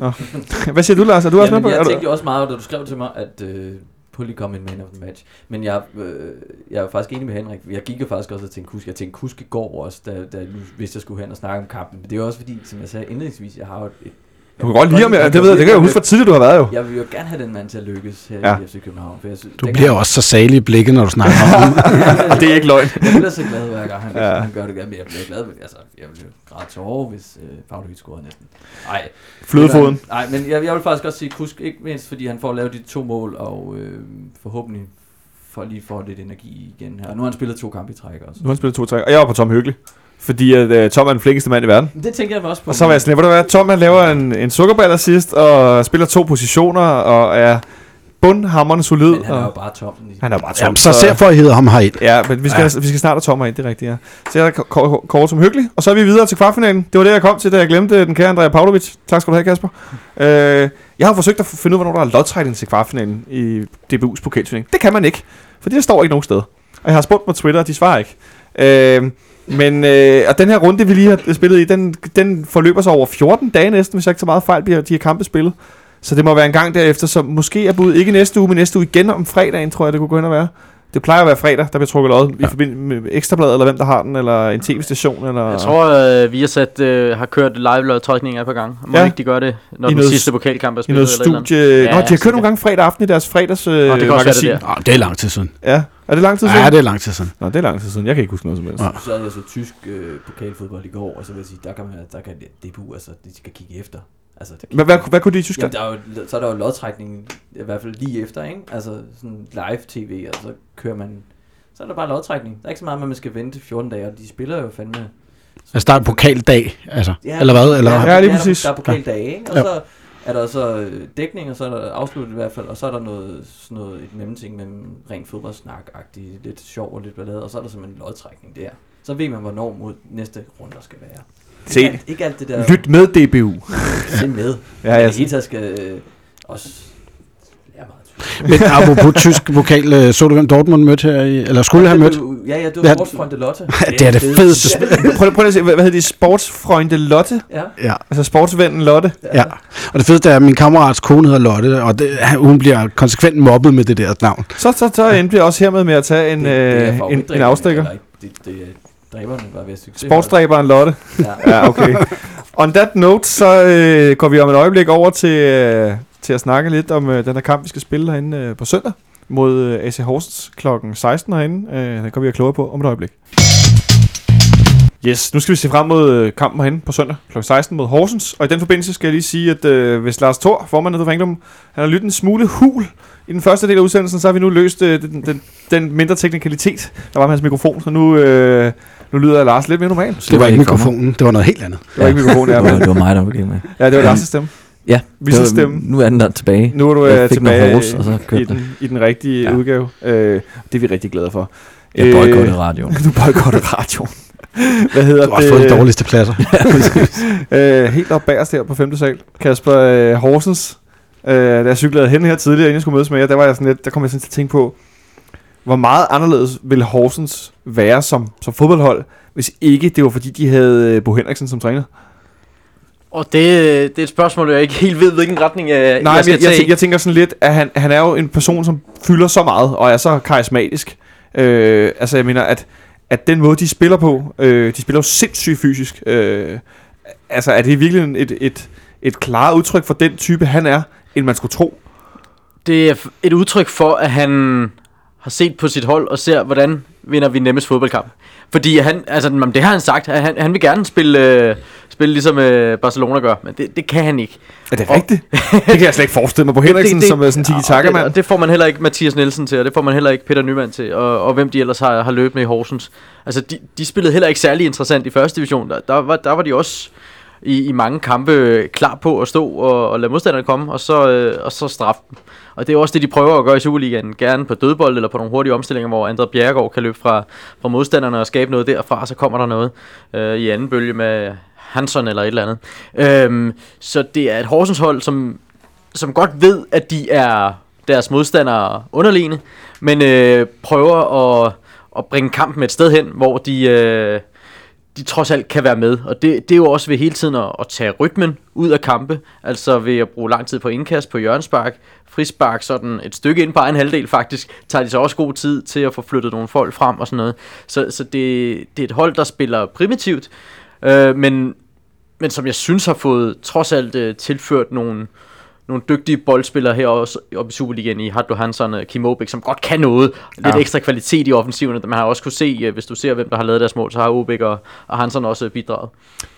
Nå. [LAUGHS] Hvad siger du, Lars? Er du også med Jamen, på? jeg tænkte jo også meget, da du skrev til mig, at øh, Pulli kom en man of the match. Men jeg, øh, jeg er faktisk enig med Henrik. Jeg gik jo faktisk også og tænkte Kusk. Jeg tænkte Kusk i går også, da, da vidste jeg skulle hen og snakke om kampen. Men det er jo også fordi, som jeg sagde indledningsvis, jeg har jo et... Du kan godt lide ham, ja. det ved jeg, det kan jeg huske, hvor tidligt du har været jo. Jeg vil jo gerne have den mand til at lykkes her Ja. i FC København. For jeg synes, Du bliver også så salig i blikket, når du snakker om ham. [LAUGHS] det er ikke løgn. Jeg bliver så glad hver gang, han, Ja. ja. han gør det godt, men jeg bliver glad. Altså, jeg jo græde tårer, hvis øh, Pavlovic scorede næsten. Nej. Flødefoden. Nej, men jeg, jeg vil faktisk også sige Kusk, ikke mindst fordi han får lavet de to mål, og øh, forhåbentlig får lige får lidt energi igen her. Og nu har han spillet to kampe i træk også. Nu har han spillet to træk, og jeg var på Tom Hyggelig. Fordi at, uh, Tom er den flinkeste mand i verden. Det tænker jeg også på. Og så var jeg sådan, ved du hvad, Tom han laver en, en sukkerballer sidst, og spiller to positioner, og er bundhammerende solid. Men han er jo bare toppen. I, han er bare Tom. Jamen, så ser for at hedde ham herind. Ja, men vi skal, ja. vi skal snart have Tom ind, det er rigtigt, ja. Så jeg er kort kort som hyggelig, og så er vi videre til kvartfinalen. Det var det, jeg kom til, da jeg glemte den kære Andrea Pavlovic. Tak skal du have, Kasper. Øh, jeg har forsøgt at finde ud af, hvornår der er lodtrækning til kvartfinalen i DBU's pokalturnering. Det kan man ikke, for det står ikke nogen sted. Og jeg har spurgt på Twitter, og de svarer ikke. Øh, men øh, og den her runde, vi lige har spillet i, den, den forløber sig over 14 dage næsten, hvis jeg ikke så meget fejl bliver de her kampe spillet. Så det må være en gang derefter, så måske er budet ikke næste uge, men næste uge igen om fredagen, tror jeg, det kunne gå hen og være. Det plejer at være fredag, der bliver trukket lod ja. i forbindelse med Ekstrabladet, eller hvem der har den, eller en tv-station, eller... Jeg tror, øh, vi har, sat, øh, har kørt live lodtrækninger et par gange. Må Ja. ikke de gør det, når I den noget sidste pokalkamp er i spillet? noget eller et eller andet? studie... Ja, Nå, de har kørt nogle gange fredag aften i deres fredags øh, det kan også være det magasin. der. Oh, det er lang tid siden. Ja, er det lang tid siden? Ja, det er lang tid siden. Nå, det er lang tid siden. Jeg kan ikke huske noget som helst. Ja. Ja. Så havde jeg så tysk øh, pokalfodbold i går, og så vil jeg sige, der kan, man, der kan DBU, altså, de skal kigge efter. Altså, der Hvad, hvad, hvad kunne de i Tyskland? Jamen, der er jo, så er der jo lodtrækning, i hvert fald lige efter, ikke? Altså sådan live tv, og så kører man... Så er der bare lodtrækning. Der er ikke så meget, man skal vente til 14 dage, og de spiller jo fandme... Altså, der er en pokaldag, altså. Eller hvad? Eller? Ja, lige der, præcis. Der er pokaldage, ikke? Og Ja. så er der så øh, dækning, og så er der afsluttet i hvert fald, og så er der noget, sådan noget et mellemting mellem rent fodboldsnak-agtigt, lidt sjov og lidt ballade, og så er der simpelthen en lodtrækning der. Så ved man, hvornår mod næste runde skal være. Se. Ikke alt, ikke alt det der... Lyt med DBU. [LAUGHS] Se med. [LAUGHS] Ja, Ja, ja. Det hele skal øh, også lære meget tysk. Men apropos [LAUGHS] tysk pokal, øh, så du hvem Dortmund mødte her i, eller skulle have mødt? Ja, ja, det Ja. var Sportsfronte Lotte. Det er det fedeste spil. Prøv, prøv at se, hvad, hvad hedder de? Sportsfreunde Lotte? Ja. Ja, Altså sportsvennen Lotte? ja. Og det fedeste er, at min kammerats kone hedder Lotte, og det, hun bliver konsekvent mobbet med det der navn. Så, så, så endte vi også hermed med at tage en, Det- det øh, en, en afstikker. Det, det dræberne var ved succes. Sportsdræberen Lotte. Ja. Ja, okay. On that note, så øh, går vi om et øjeblik over til, øh, til at snakke lidt om øh, den her kamp, vi skal spille herinde øh, på søndag mod øh, AC Horsens kl. 16 herinde. Øh, den kommer vi at klogere på om et øjeblik. Yes, nu skal vi se frem mod øh, kampen herinde på søndag kl. 16 mod Horsens. Og i den forbindelse skal jeg lige sige, at øh, hvis Lars Thor, formanden for Ringdom, han har lyttet en smule hul i den første del af udsendelsen, så har vi nu løst øh, den, den, den mindre teknikalitet, der var med hans mikrofon. Så nu, øh, nu lyder Lars lidt mere normalt. Det var ikke mig. mikrofonen, det var noget helt andet. Det var ikke mikrofonen, ja. [LAUGHS] det, var, det var mig, der var det med. Ja, det var Lars' stemme. Ja, Vi skal stemme. nu er den der tilbage. Nu er du Jeg øh, tilbage horse, og så i, den, i den rigtige Ja. ja. udgave. Øh, det er vi rigtig glade for. Jeg boykottede radioen. [LAUGHS] Du boykottede radio. Hvad hedder Du har også fået de det? dårligste pladser. [LAUGHS] Øh, helt op bagerst her på 5. sal. Kasper øh, Horsens. Øh, da jeg cyklede hen her tidligere, inden jeg skulle mødes med jer, der, var jeg sådan lidt, der kom jeg sådan til at tænke på, hvor meget anderledes ville Horsens være som, som fodboldhold, hvis ikke det var fordi, de havde øh, Bo Henriksen som træner? Og det, det er et spørgsmål, jeg ikke helt ved, hvilken retning jeg, Nej, jeg jeg, skal jeg, jeg, tage. tænker, jeg tænker sådan lidt, at han, han er jo en person, som fylder så meget, og er så karismatisk. Øh, altså, jeg mener, at, at den måde, de spiller på, øh, de spiller jo sindssygt fysisk. Øh, altså, er det virkelig et, et, et klart udtryk for den type, han er, end man skulle tro? Det er et udtryk for, at han har set på sit hold og ser, hvordan vinder vi nemmest fodboldkamp. Fordi han, altså, det har han sagt, han, han vil gerne spille, øh, spille ligesom øh, Barcelona gør, men det, det kan han ikke. Er det Og- rigtigt? det kan jeg slet ikke forestille mig på [LAUGHS] Henriksen, som er sådan en tiki taka og, det, og det får man heller ikke Mathias Nielsen til, og det får man heller ikke Peter Nyman til, og, og hvem de ellers har, har løbet med i Horsens. Altså, de, de spillede heller ikke særlig interessant i første division. Der, der, var, der var de også i, i mange kampe klar på at stå og, og lade modstanderne komme, og så, øh, og så straffe dem. Og det er også det, de prøver at gøre i Superligaen. Gerne på dødbold eller på nogle hurtige omstillinger, hvor Andre Bjerregaard kan løbe fra, fra modstanderne og skabe noget derfra, og så kommer der noget øh, i anden bølge med Hanson eller et eller andet. Øhm, så det er et Horsens hold, som, som godt ved, at de er deres modstandere underliggende, men øh, prøver at, at bringe kampen et sted hen, hvor de, øh, de trods alt kan være med. Og det, det er jo også ved hele tiden at, at tage rytmen ud af kampe, altså ved at bruge lang tid på indkast, på hjørnspark, frispark, sådan et stykke ind på egen halvdel faktisk, tager de så også god tid til at få flyttet nogle folk frem og sådan noget. Så, så det, det er et hold, der spiller primitivt, øh, men, men som jeg synes har fået trods alt øh, tilført nogle, nogle dygtige boldspillere her også oppe i Superligaen i Hadlo Hansson og Kim Obik, som godt kan noget. Lidt Ja. ekstra kvalitet i offensiven. Man har også kunne se, øh, hvis du ser, hvem der har lavet deres mål, så har Obik og, og Hansson også bidraget.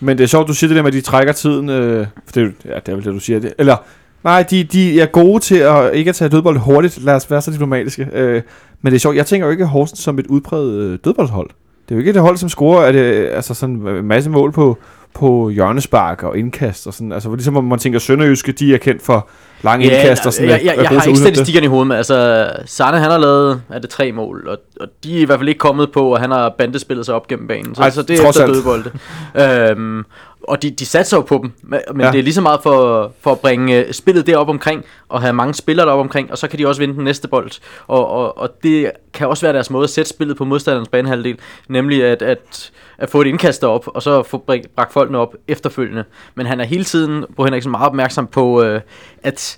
Men det er sjovt, du siger det der med, at de trækker tiden. Øh, for det, er ja, det er vel det, du siger. Det. Eller, nej, de, de er gode til at ikke at tage dødbold hurtigt. Lad os være så diplomatiske. Øh, men det er sjovt, jeg tænker jo ikke Horsens som et udpræget øh, dødboldshold. Det er jo ikke et hold, som scorer at, øh, altså sådan en masse mål på, på hjørnespark og indkast. Og sådan. Altså, hvor ligesom om man tænker, Sønderjyske, de er kendt for lange indkast og sådan. jeg, at- jeg, jeg, jeg har ikke statistikkerne i hovedet, men altså, Sarne han har lavet, er det tre mål, og, og de er i hvert fald ikke kommet på, at han har bandespillet sig op gennem banen. Så, Ej, så det er efter dødbolde. [LAUGHS] øhm, og de, de satser jo på dem, men Ja. det er lige så meget for, for at bringe øh, spillet derop omkring, og have mange spillere derop omkring, og så kan de også vinde den næste bold. Og, og, og det kan også være deres måde at sætte spillet på modstanderens banehalvdel, nemlig at, at, at få et indkast op, og så få bragt folkene op efterfølgende. Men han er hele tiden, Bo Henriksen, meget opmærksom på, øh, at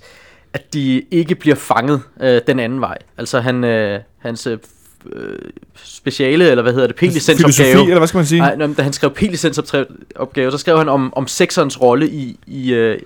at de ikke bliver fanget øh, den anden vej. Altså han, øh, hans øh, speciale, eller hvad hedder det, P-licensopgave. Filosofi, eller hvad skal man sige? Nej, nå, men da han skrev P-licensopgave, så skrev han om, om sekserens rolle i, i, øh,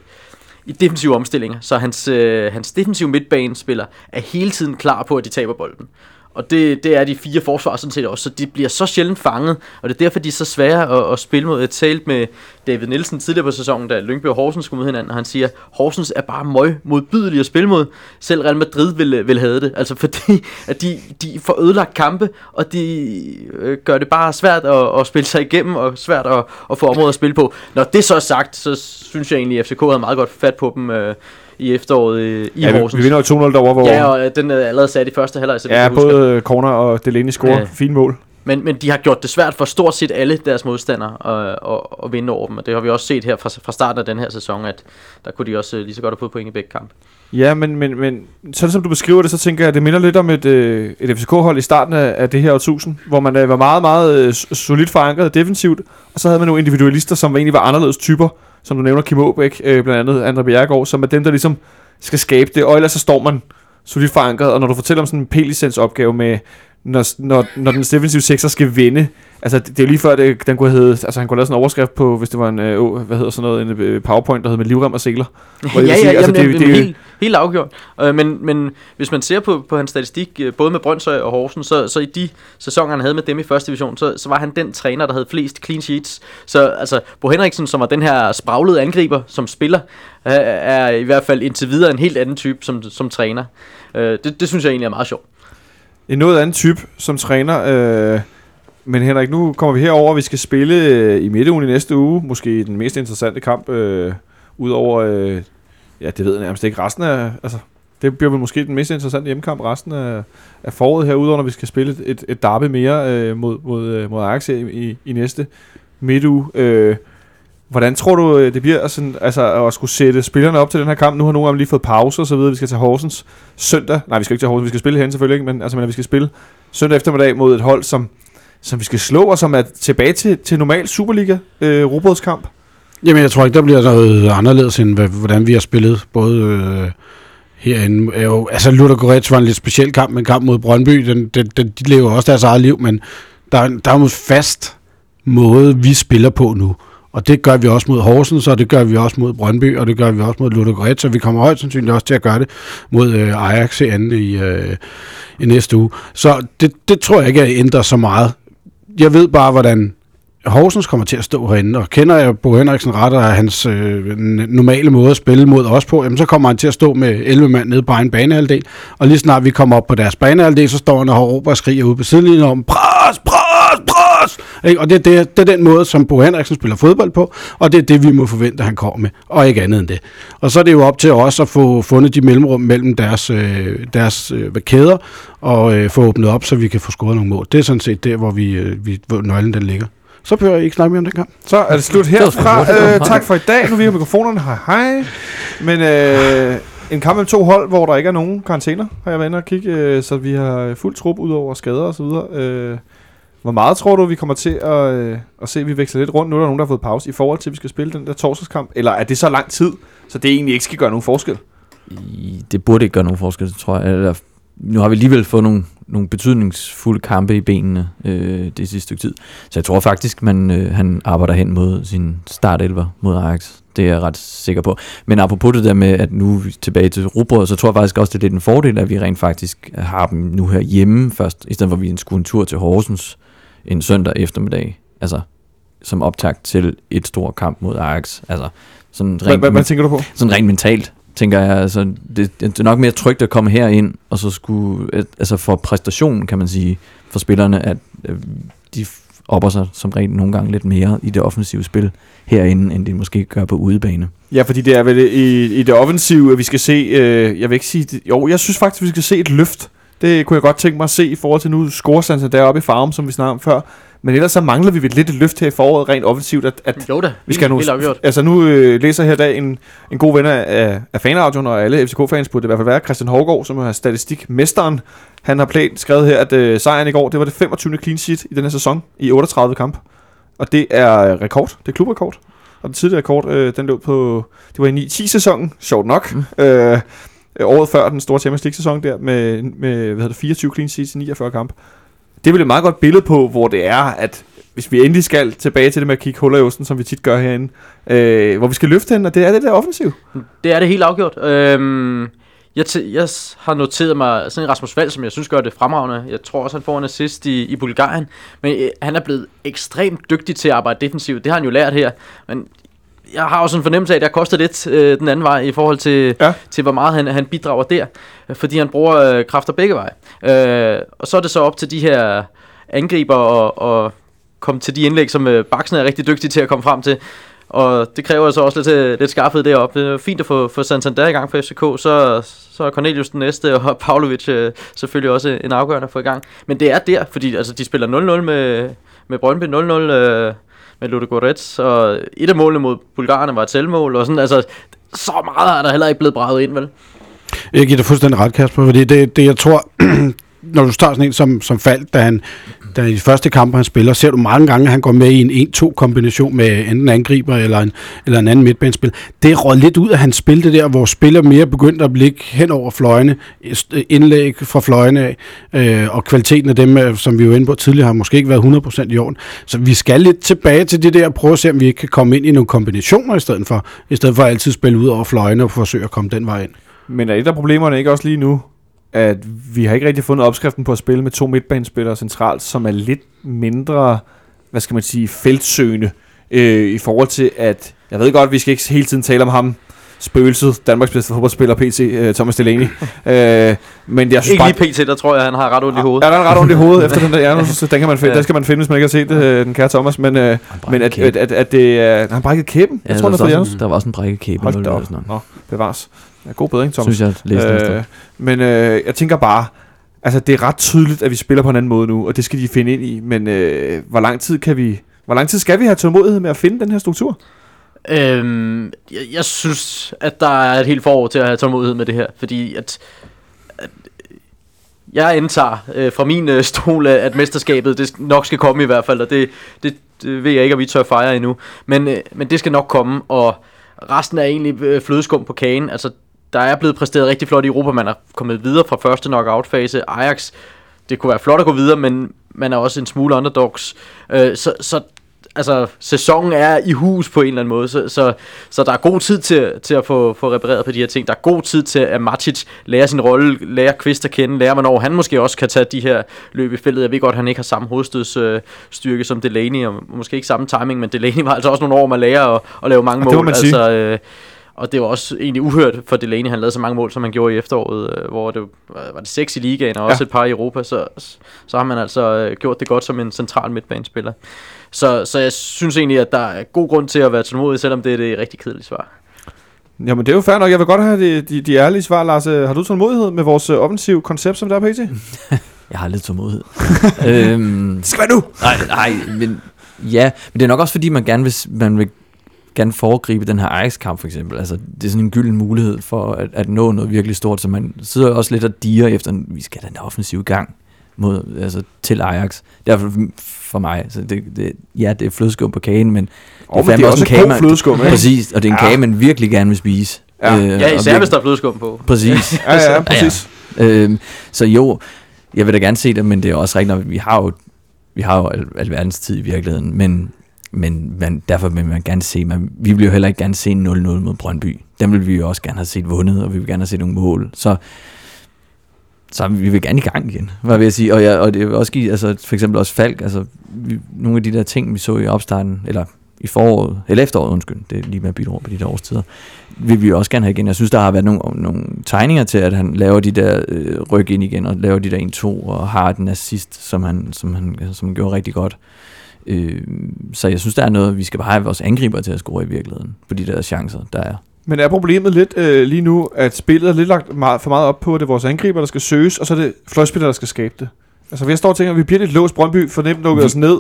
i defensive omstillinger. Så hans, øh, hans defensive midtbanespiller er hele tiden klar på, at de taber bolden. Og det, det er de fire forsvar sådan set også, så de bliver så sjældent fanget, og det er derfor, de er så svære at, at spille mod. Jeg talte med David Nielsen tidligere på sæsonen, da Lyngby og Horsens skulle mod hinanden, og han siger, Horsens er bare møg modbydelig at spille mod. Selv Real Madrid vil, vil have det, altså [LAUGHS] fordi at de, de får ødelagt kampe, og de øh, gør det bare svært at, at spille sig igennem, og svært at, at få områder at spille på. Når det så er sagt, så synes jeg egentlig, at FCK havde meget godt fat på dem øh, i efteråret øh, i Ja, vi, Horsens. vi vinder jo 2-0 derovre, hvor Ja, og øh, den er allerede sat i første halvleg, så ja, både corner og Delaney scorer. Ja. Fine mål. Men, men de har gjort det svært for stort set alle deres modstandere at, at, at vinde over dem, og det har vi også set her fra, fra starten af den her sæson, at der kunne de også øh, lige så godt have fået point i begge kampe. Ja, men, men, men sådan som du beskriver det, så tænker jeg, at det minder lidt om et, øh, et FCK-hold i starten af, af det her årtusind, hvor man øh, var meget, meget øh, solidt forankret defensivt, og så havde man nogle individualister, som egentlig var anderledes typer, som du nævner Kim Aabæk, øh, blandt andet Andre Bjerregaard, som er dem, der ligesom skal skabe det, og ellers så står man solidt forankret, og når du fortæller om sådan en P-licens opgave med, når, når, når den defensive sekser skal vinde, altså det, det er jo lige før, det, den kunne hedde, altså han kunne lave sådan en overskrift på, hvis det var en, øh, hvad hedder sådan noget, en øh, powerpoint, der hed med livrem og seler. [LAUGHS] Hvor ja, det ja, sige, altså, jamen, det- det, det jo- helt, afgjort. Øh, men, men hvis man ser på, på hans statistik, øh, både med Brøndshøj og Horsen, så, så i de sæsoner, han havde med dem i første division, så, så var han den træner, der havde flest clean sheets. Så altså, Bo Henriksen, som var den her spraglede angriber, som spiller, øh, er i hvert fald indtil videre en helt anden type som, som træner. Øh, det, det synes jeg egentlig er meget sjovt. en noget anden type som træner. Øh, men Henrik, nu kommer vi herover. Vi skal spille øh, i midtugen i næste uge. Måske den mest interessante kamp. Øh, Udover, øh, ja, det ved jeg nærmest ikke. Resten af, altså, det bliver vel måske den mest interessante hjemmekamp resten af, af foråret her, udover når vi skal spille et, et, derby mere øh, mod, mod, øh, mod Ajax i, i, i næste midtuge. Øh, hvordan tror du, øh, det bliver sådan, altså, at skulle sætte spillerne op til den her kamp? Nu har nogle af dem lige fået pause og så videre. Vi skal til Horsens søndag. Nej, vi skal ikke til Horsens, vi skal spille hen selvfølgelig, ikke? men altså, men vi skal spille søndag eftermiddag mod et hold, som, som vi skal slå, og som er tilbage til, til normal Superliga øh. Jamen, jeg tror ikke, der bliver noget anderledes, end hvordan vi har spillet. Både øh, herinde. Er jo, altså, Luther Goretz var en lidt speciel kamp, men kamp mod Brøndby, den, den, den, de lever også deres eget liv, men der, der er jo en fast måde, vi spiller på nu. Og det gør vi også mod Horsens, og det gør vi også mod Brøndby, og det gør vi også mod Ludogorets, og vi kommer højst sandsynligt også til at gøre det mod øh, Ajax i, anden i, øh, i næste uge. Så det, det tror jeg ikke ændrer så meget. Jeg ved bare, hvordan Horsens kommer til at stå herinde, og kender jeg Bo Henriksen ret og hans øh, normale måde at spille mod os på, jamen så kommer han til at stå med 11 mand nede på egen banehalvdel, og lige snart vi kommer op på deres banehalvdel, så står han og råber og skriger ude på sidelinjen om, pres, pres, pres! Ikke? Og det, det, det er den måde, som Bo Henriksen spiller fodbold på, og det er det, vi må forvente, at han kommer med, og ikke andet end det. Og så er det jo op til os at få fundet de mellemrum mellem deres, øh, deres øh, kæder, og øh, få åbnet op, så vi kan få scoret nogle mål. Det er sådan set der, hvor, vi, øh, vi, hvor nøglen den ligger. Så behøver jeg ikke snakke mere om den kamp. Så er det slut herfra. Øh, tak for i dag. Nu er vi på mikrofonerne. Hej hej. Men øh, en kamp mellem to hold, hvor der ikke er nogen karantæner, har jeg været inde og kigge. Øh, så vi har fuld trup ud over skader og så videre. Øh, hvor meget tror du, vi kommer til at, øh, at se, at vi veksler lidt rundt? Nu er der nogen, der har fået pause i forhold til, at vi skal spille den der torsdagskamp. Eller er det så lang tid, så det egentlig ikke skal gøre nogen forskel? I- Det burde ikke gøre nogen forskel, tror jeg. Eller, nu har vi alligevel fået nogle, nogle betydningsfulde kampe i benene øh, det sidste stykke tid. Så jeg tror faktisk, man, øh, han arbejder hen mod sin startelver mod Ajax. Det er jeg ret sikker på. Men apropos det der med, at nu er vi tilbage til rugbrød, så tror jeg faktisk også, det er lidt en fordel, at vi rent faktisk har dem nu her hjemme først, i stedet for at vi skulle en tur til Horsens en søndag eftermiddag. Altså, som optakt til et stort kamp mod Ajax. Altså, sådan Hvad, rent, hvad, hvad tænker du på? sådan rent mentalt, tænker jeg, altså, det, det er nok mere trygt at komme herind, og så skulle, altså for præstationen, kan man sige, for spillerne, at øh, de opper sig som regel nogle gange lidt mere i det offensive spil herinde, end de måske gør på udebane. Ja, fordi det er vel i, i det offensive, at vi skal se, øh, jeg vil ikke sige, det, jo, jeg synes faktisk, vi skal se et løft. Det kunne jeg godt tænke mig at se i forhold til nu scoresansen deroppe i farm, som vi snakkede om før. Men ellers så mangler vi lidt et løft her i foråret, rent offensivt, at, at Jo da, vi skal afgjort. altså nu øh, læser her i dag en, en god ven af, af fanradioen, og alle FCK-fans burde det i hvert fald være, Christian Hårgaard, som er statistikmesteren. Han har plan skrevet her, at øh, sejren i går, det var det 25. clean sheet i den her sæson, i 38 kamp. Og det er rekord, det er klubrekord. Og den tidligere rekord, øh, den lå på, det var i 9-10 sæsonen, sjovt nok. Mm. Øh, året før den store Champions League sæson der, med, med hvad hedder det, 24 clean sheets i 49 kamp. Det er vel et meget godt billede på, hvor det er, at hvis vi endelig skal tilbage til det med at kigge huller i osten, som vi tit gør herinde, øh, hvor vi skal løfte hen, og det er det der offensiv. Det er det helt afgjort. Øhm, jeg, t- jeg har noteret mig sådan en Rasmus Vald, som jeg synes gør det fremragende. Jeg tror også, han får en assist i, i Bulgarien. Men øh, han er blevet ekstremt dygtig til at arbejde defensivt. Det har han jo lært her. Men jeg har også en fornemmelse af, at det har kostet lidt øh, den anden vej i forhold til, Ja. til hvor meget han, han bidrager der. Fordi han bruger øh, kræfter begge veje. Øh, og så er det så op til de her angriber og, og komme til de indlæg, som øh, Baksen er rigtig dygtig til at komme frem til. Og det kræver så også lidt, øh, lidt skarphed deroppe. Det er fint at få, få Santander i gang for FCK, så, så er Cornelius den næste, og [LAUGHS] Pavlovic øh, selvfølgelig også en afgørende at få i gang. Men det er der, fordi altså, de spiller 0-0 med, med Brøndby, 0-0 øh, med Ludogorets, og et af målene mod Bulgarerne var et selvmål, og sådan, altså, så meget er der heller ikke blevet braget ind, vel? Jeg giver dig fuldstændig ret, Kasper, fordi det, det jeg tror, [CLEARS THROAT] når du tager sådan en som, som Falk, da han, da i de første kampe, han spiller, ser du mange gange, at han går med i en 1-2 kombination med enten angriber eller en, eller en anden midtbanespil. Det er råd lidt ud af hans spil, det der, hvor spiller mere begyndte at blikke hen over fløjene, indlæg fra fløjene af, øh, og kvaliteten af dem, øh, som vi jo inde på tidligere, har måske ikke været 100% i orden. Så vi skal lidt tilbage til det der, og prøve at se, om vi ikke kan komme ind i nogle kombinationer i stedet for, i stedet for at altid spille ud over fløjene og forsøge at komme den vej ind. Men er et af problemerne ikke også lige nu, at vi har ikke rigtig fundet opskriften på at spille med to midtbanespillere centralt, som er lidt mindre, hvad skal man sige, feltsøgende, øh, i forhold til at, jeg ved godt, vi skal ikke hele tiden tale om ham, spøgelset, Danmarks bedste fodboldspiller, PC, øh, Thomas Delaney. [LAUGHS] øh, men jeg synes Ikke bare, lige pt, der tror jeg, han har ret ondt i hovedet. Ja, der er ret ondt i hovedet efter [LAUGHS] den der hjerne, så den, kan man finde, Ja. den skal man finde, hvis man ikke har set øh, den kære Thomas. Men, øh, men at, at, at, at det er... Han brækket kæben. Ja, Jeg tror, der, han har var også, en- der var også en brækket kæbe. Hold eller da op. Nå, bevares. Ja, god bedring, Thomas. Synes jeg, læste øh, Øh, men øh, jeg tænker bare, altså det er ret tydeligt, at vi spiller på en anden måde nu, og det skal de finde ind i. Men øh, hvor lang tid kan vi, hvor lang tid skal vi have tålmodighed med at finde den her struktur? Øhm, jeg, jeg synes, at der er et helt forår til at have tålmodighed med det her, fordi at, at jeg indtager øh, fra min øh, stol, øh, at mesterskabet det nok skal komme i hvert fald, og det, det, det ved jeg ikke, om vi tør fejre endnu. Men, øh, men det skal nok komme, og resten er egentlig øh, flødeskum på kagen. Altså, der er blevet præsteret rigtig flot i Europa, man er kommet videre fra første knockout-fase. Ajax, det kunne være flot at gå videre, men man er også en smule underdogs. Øh, så, så altså, sæsonen er i hus på en eller anden måde, så, så, så der er god tid til, til at få, få repareret på de her ting. Der er god tid til, at Matic lærer sin rolle, lærer Kvist at kende, lærer, hvornår han måske også kan tage de her løb i feltet. Jeg ved godt, at han ikke har samme hovedstødsstyrke øh, som Delaney, og måske ikke samme timing, men Delaney var altså også nogle år med at lære at, at lave mange Og mål. Altså, øh, og det var også egentlig uhørt for Delaney, han lavede så mange mål, som han gjorde i efteråret, øh, hvor det var var det seks i ligaen, og også Ja. et par i Europa, så, så har man altså øh, gjort det godt som en central midtbanespiller. Så, så jeg synes egentlig, at der er god grund til at være tålmodig, selvom det er det rigtig kedelige svar. Jamen, det er jo fair nok. Jeg vil godt have de, de, de ærlige svar, Lars. Har du tålmodighed med vores øh, offensiv koncept, som der er pt? [LAUGHS] Jeg har lidt tålmodighed. [LAUGHS] øhm, Det skal være nu! nej, nej, men ja, men det er nok også fordi, man gerne vil, man vil gerne foregribe den her Ajax-kamp for eksempel. Altså, det er sådan en gylden mulighed for at, at nå noget virkelig stort, så man sidder også lidt og diger efter, vi skal have den der offensiv gang mod, altså, til Ajax. Derfor for mig, så det, det, ja, det er flødeskum på kagen, men Åh, men fandme det er også også en kage, god man- flødeskum, ikke? præcis, og det er en Ja. kage, man virkelig gerne vil spise. Ja. Øh, Ja, især hvis der er flødeskum på. Præcis. [LAUGHS] Ja, [LAUGHS] ja, præcis. Øhm, så jo, jeg vil da gerne se det, men det er også rigtigt, vi har jo, vi har jo al, alverdens tid i virkeligheden, men, men man, derfor vil man gerne se, man, vi vil jo heller ikke gerne se en 0-0 mod Brøndby. Den vil vi jo også gerne have set vundet, og vi vil gerne have set nogle mål. Så, så vi vil gerne i gang igen, hvad vil jeg sige. Og, jeg, og det vil også give, altså for eksempel også Falk, altså vi, nogle af de der ting, vi så i opstarten, eller i foråret, eller efteråret, undskyld, det er lige med at bytte over på de der årstider, vil vi også gerne have igen. Jeg synes, der har været nogle, nogle tegninger til, at han laver de der øh, ryg ind igen, og laver de der 1-2, og har den assist, som han, som han, som han gjorde rigtig godt. Øh, så jeg synes, der er noget, vi skal bare have vores angriber til at score i virkeligheden, på de der chancer, der er. Men er problemet lidt øh, lige nu, at spillet er lidt lagt meget, for meget op på, at det er vores angriber, der skal søges, og så er det fløjspillere, der skal skabe det? Altså, vi står og tænker, at vi bliver lidt låst Brøndby, for nemt lukket os ned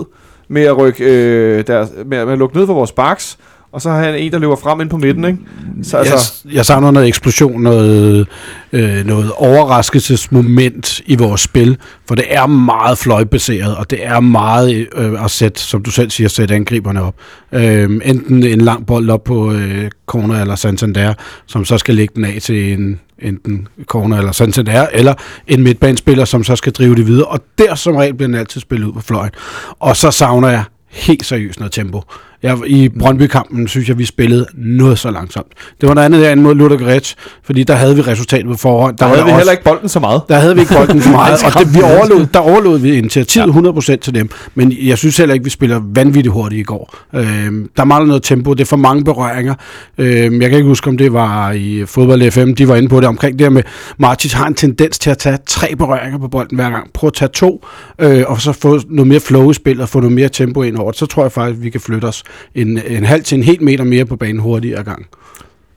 med at, rykke, øh, der, med, med at lukke ned for vores baks, og så har han en, der løber frem ind på midten, ikke? Så altså, Jeg, jeg savner noget eksplosion, noget, øh, noget overraskelsesmoment i vores spil, for det er meget fløjbaseret, og det er meget øh, at sætte, som du selv siger, sætte angriberne op. Øh, enten en lang bold op på øh, corner eller Santander, som så skal lægge den af til en enten corner eller Santander, eller en midtbanespiller, som så skal drive det videre, og der som regel bliver den altid spillet ud på fløjen. Og så savner jeg helt seriøst noget tempo. Jeg, I Brøndby-kampen synes jeg, vi spillede noget så langsomt. Det var noget andet derinde mod Ludogorets, fordi der havde vi resultatet på forhånd. der var havde vi også- heller ikke bolden så meget. der havde vi ikke bolden så [LAUGHS] meget, og det, vi overlod, der overlod vi initiativet 100% til dem. Men jeg synes heller ikke, vi spiller vanvittigt hurtigt i går. Øhm, der mangler noget tempo, det er for mange berøringer. Øhm, jeg kan ikke huske, om det var i fodbold FM, de var inde på det omkring det her med, Martins har en tendens til at tage tre berøringer på bolden hver gang. Prøv at tage to, øh, og så få noget mere flow i spillet, og få noget mere tempo ind over det. Så tror jeg faktisk, vi kan flytte os en, en halv til en hel meter mere på banen hurtigere gang.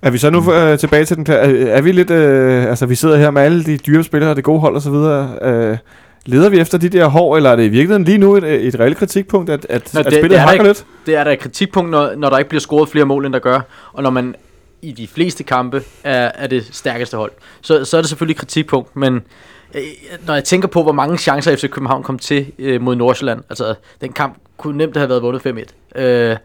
Er vi så nu øh, tilbage til den klar? Er, er vi lidt... Øh, altså, vi sidder her med alle de dyre spillere og det gode hold og så videre. Øh, leder vi efter de der hår, eller er det i virkeligheden lige nu et, et reelt kritikpunkt, at, at, Nå, at det- spillet det er hakker ikke. lidt? Det er da et kritikpunkt, når, når der ikke bliver scoret flere mål, end der gør, og når man i de fleste kampe er, er det stærkeste hold. Så, så er det selvfølgelig et kritikpunkt, men øh, når jeg tænker på, hvor mange chancer FC København kom til øh, mod Nordsjælland, altså den kamp kunne nemt have været vundet 5-1, øh,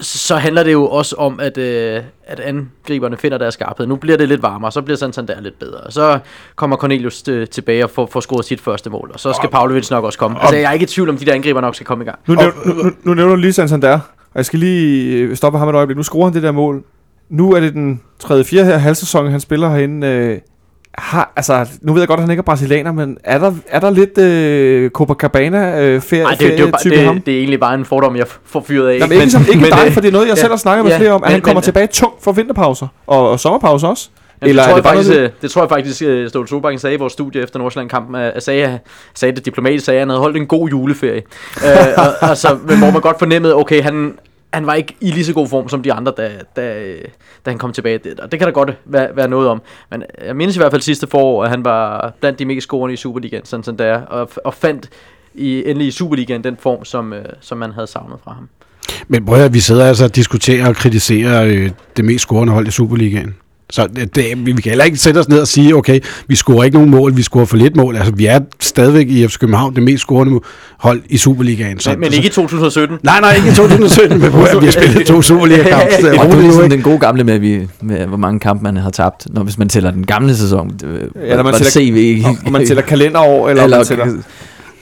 så handler det jo også om, at, øh, at angriberne finder deres skarphed. Nu bliver det lidt varmere, så bliver Santander lidt bedre. Så kommer Cornelius øh, tilbage og får, får scoret sit første mål, og så skal Pavlovic nok også komme. Altså, jeg er ikke i tvivl om, de der angriber nok skal komme i gang. Nu, nævner, nu, nu, nu nævner du lige Santander, og jeg skal lige øh, stoppe ham et øjeblik. Nu scorer han det der mål. Nu er det den 3. 4. her halvsæson, han spiller herinde. Øh, har, altså, nu ved jeg godt, at han ikke er brasilianer, men er der, er der lidt øh, Copacabana øh, ferie, Nej, det, det, er ham? det, det er egentlig bare en fordom, jeg får fyret af. Jamen, ikke, men, ikke men, dig, øh, for det er noget, jeg ja, selv har snakket med ja, flere om, at men- han kommer men- tilbage tungt for vinterpauser og, og sommerpauser også. Jamen, Eller det, er tror det jeg faktisk, noget- øh, det tror jeg faktisk, øh, Ståle Solbakken sagde i vores studie efter Nordsjælland-kampen, at at sagde, sagde det diplomatisk, sagde, at han havde holdt en god juleferie. øh, altså, men hvor man godt fornemmede, okay, han, han var ikke i lige så god form som de andre, da, da, da han kom tilbage. Det, og det kan der godt være, være noget om. Men jeg mindes i hvert fald sidste forår, at han var blandt de mest scorende i Superligaen, sådan som det er, og, og fandt i, endelig i Superligaen den form, som, øh, som man havde savnet fra ham. Men prøv at vi sidder altså og diskuterer og kritiserer øh, det mest scorende hold i Superligaen. Så det, det, vi kan heller ikke sætte os ned og sige, okay, vi scorer ikke nogen mål, vi scorer for lidt mål. Altså, vi er stadigvæk i FC København det mest scorende hold i Superligaen. Så, Men, men ikke i 2017. Nej, nej, ikke i 2017, men vi har spillet to [LAUGHS] Superliga-kampe. så Og det er ikke? den gode gamle med, vi, med, hvor mange kampe man har tabt, når hvis man tæller den gamle sæson. Det, Eller man tæller- CV, Og, og man tæller kalenderår, eller, [LAUGHS] eller man tæller...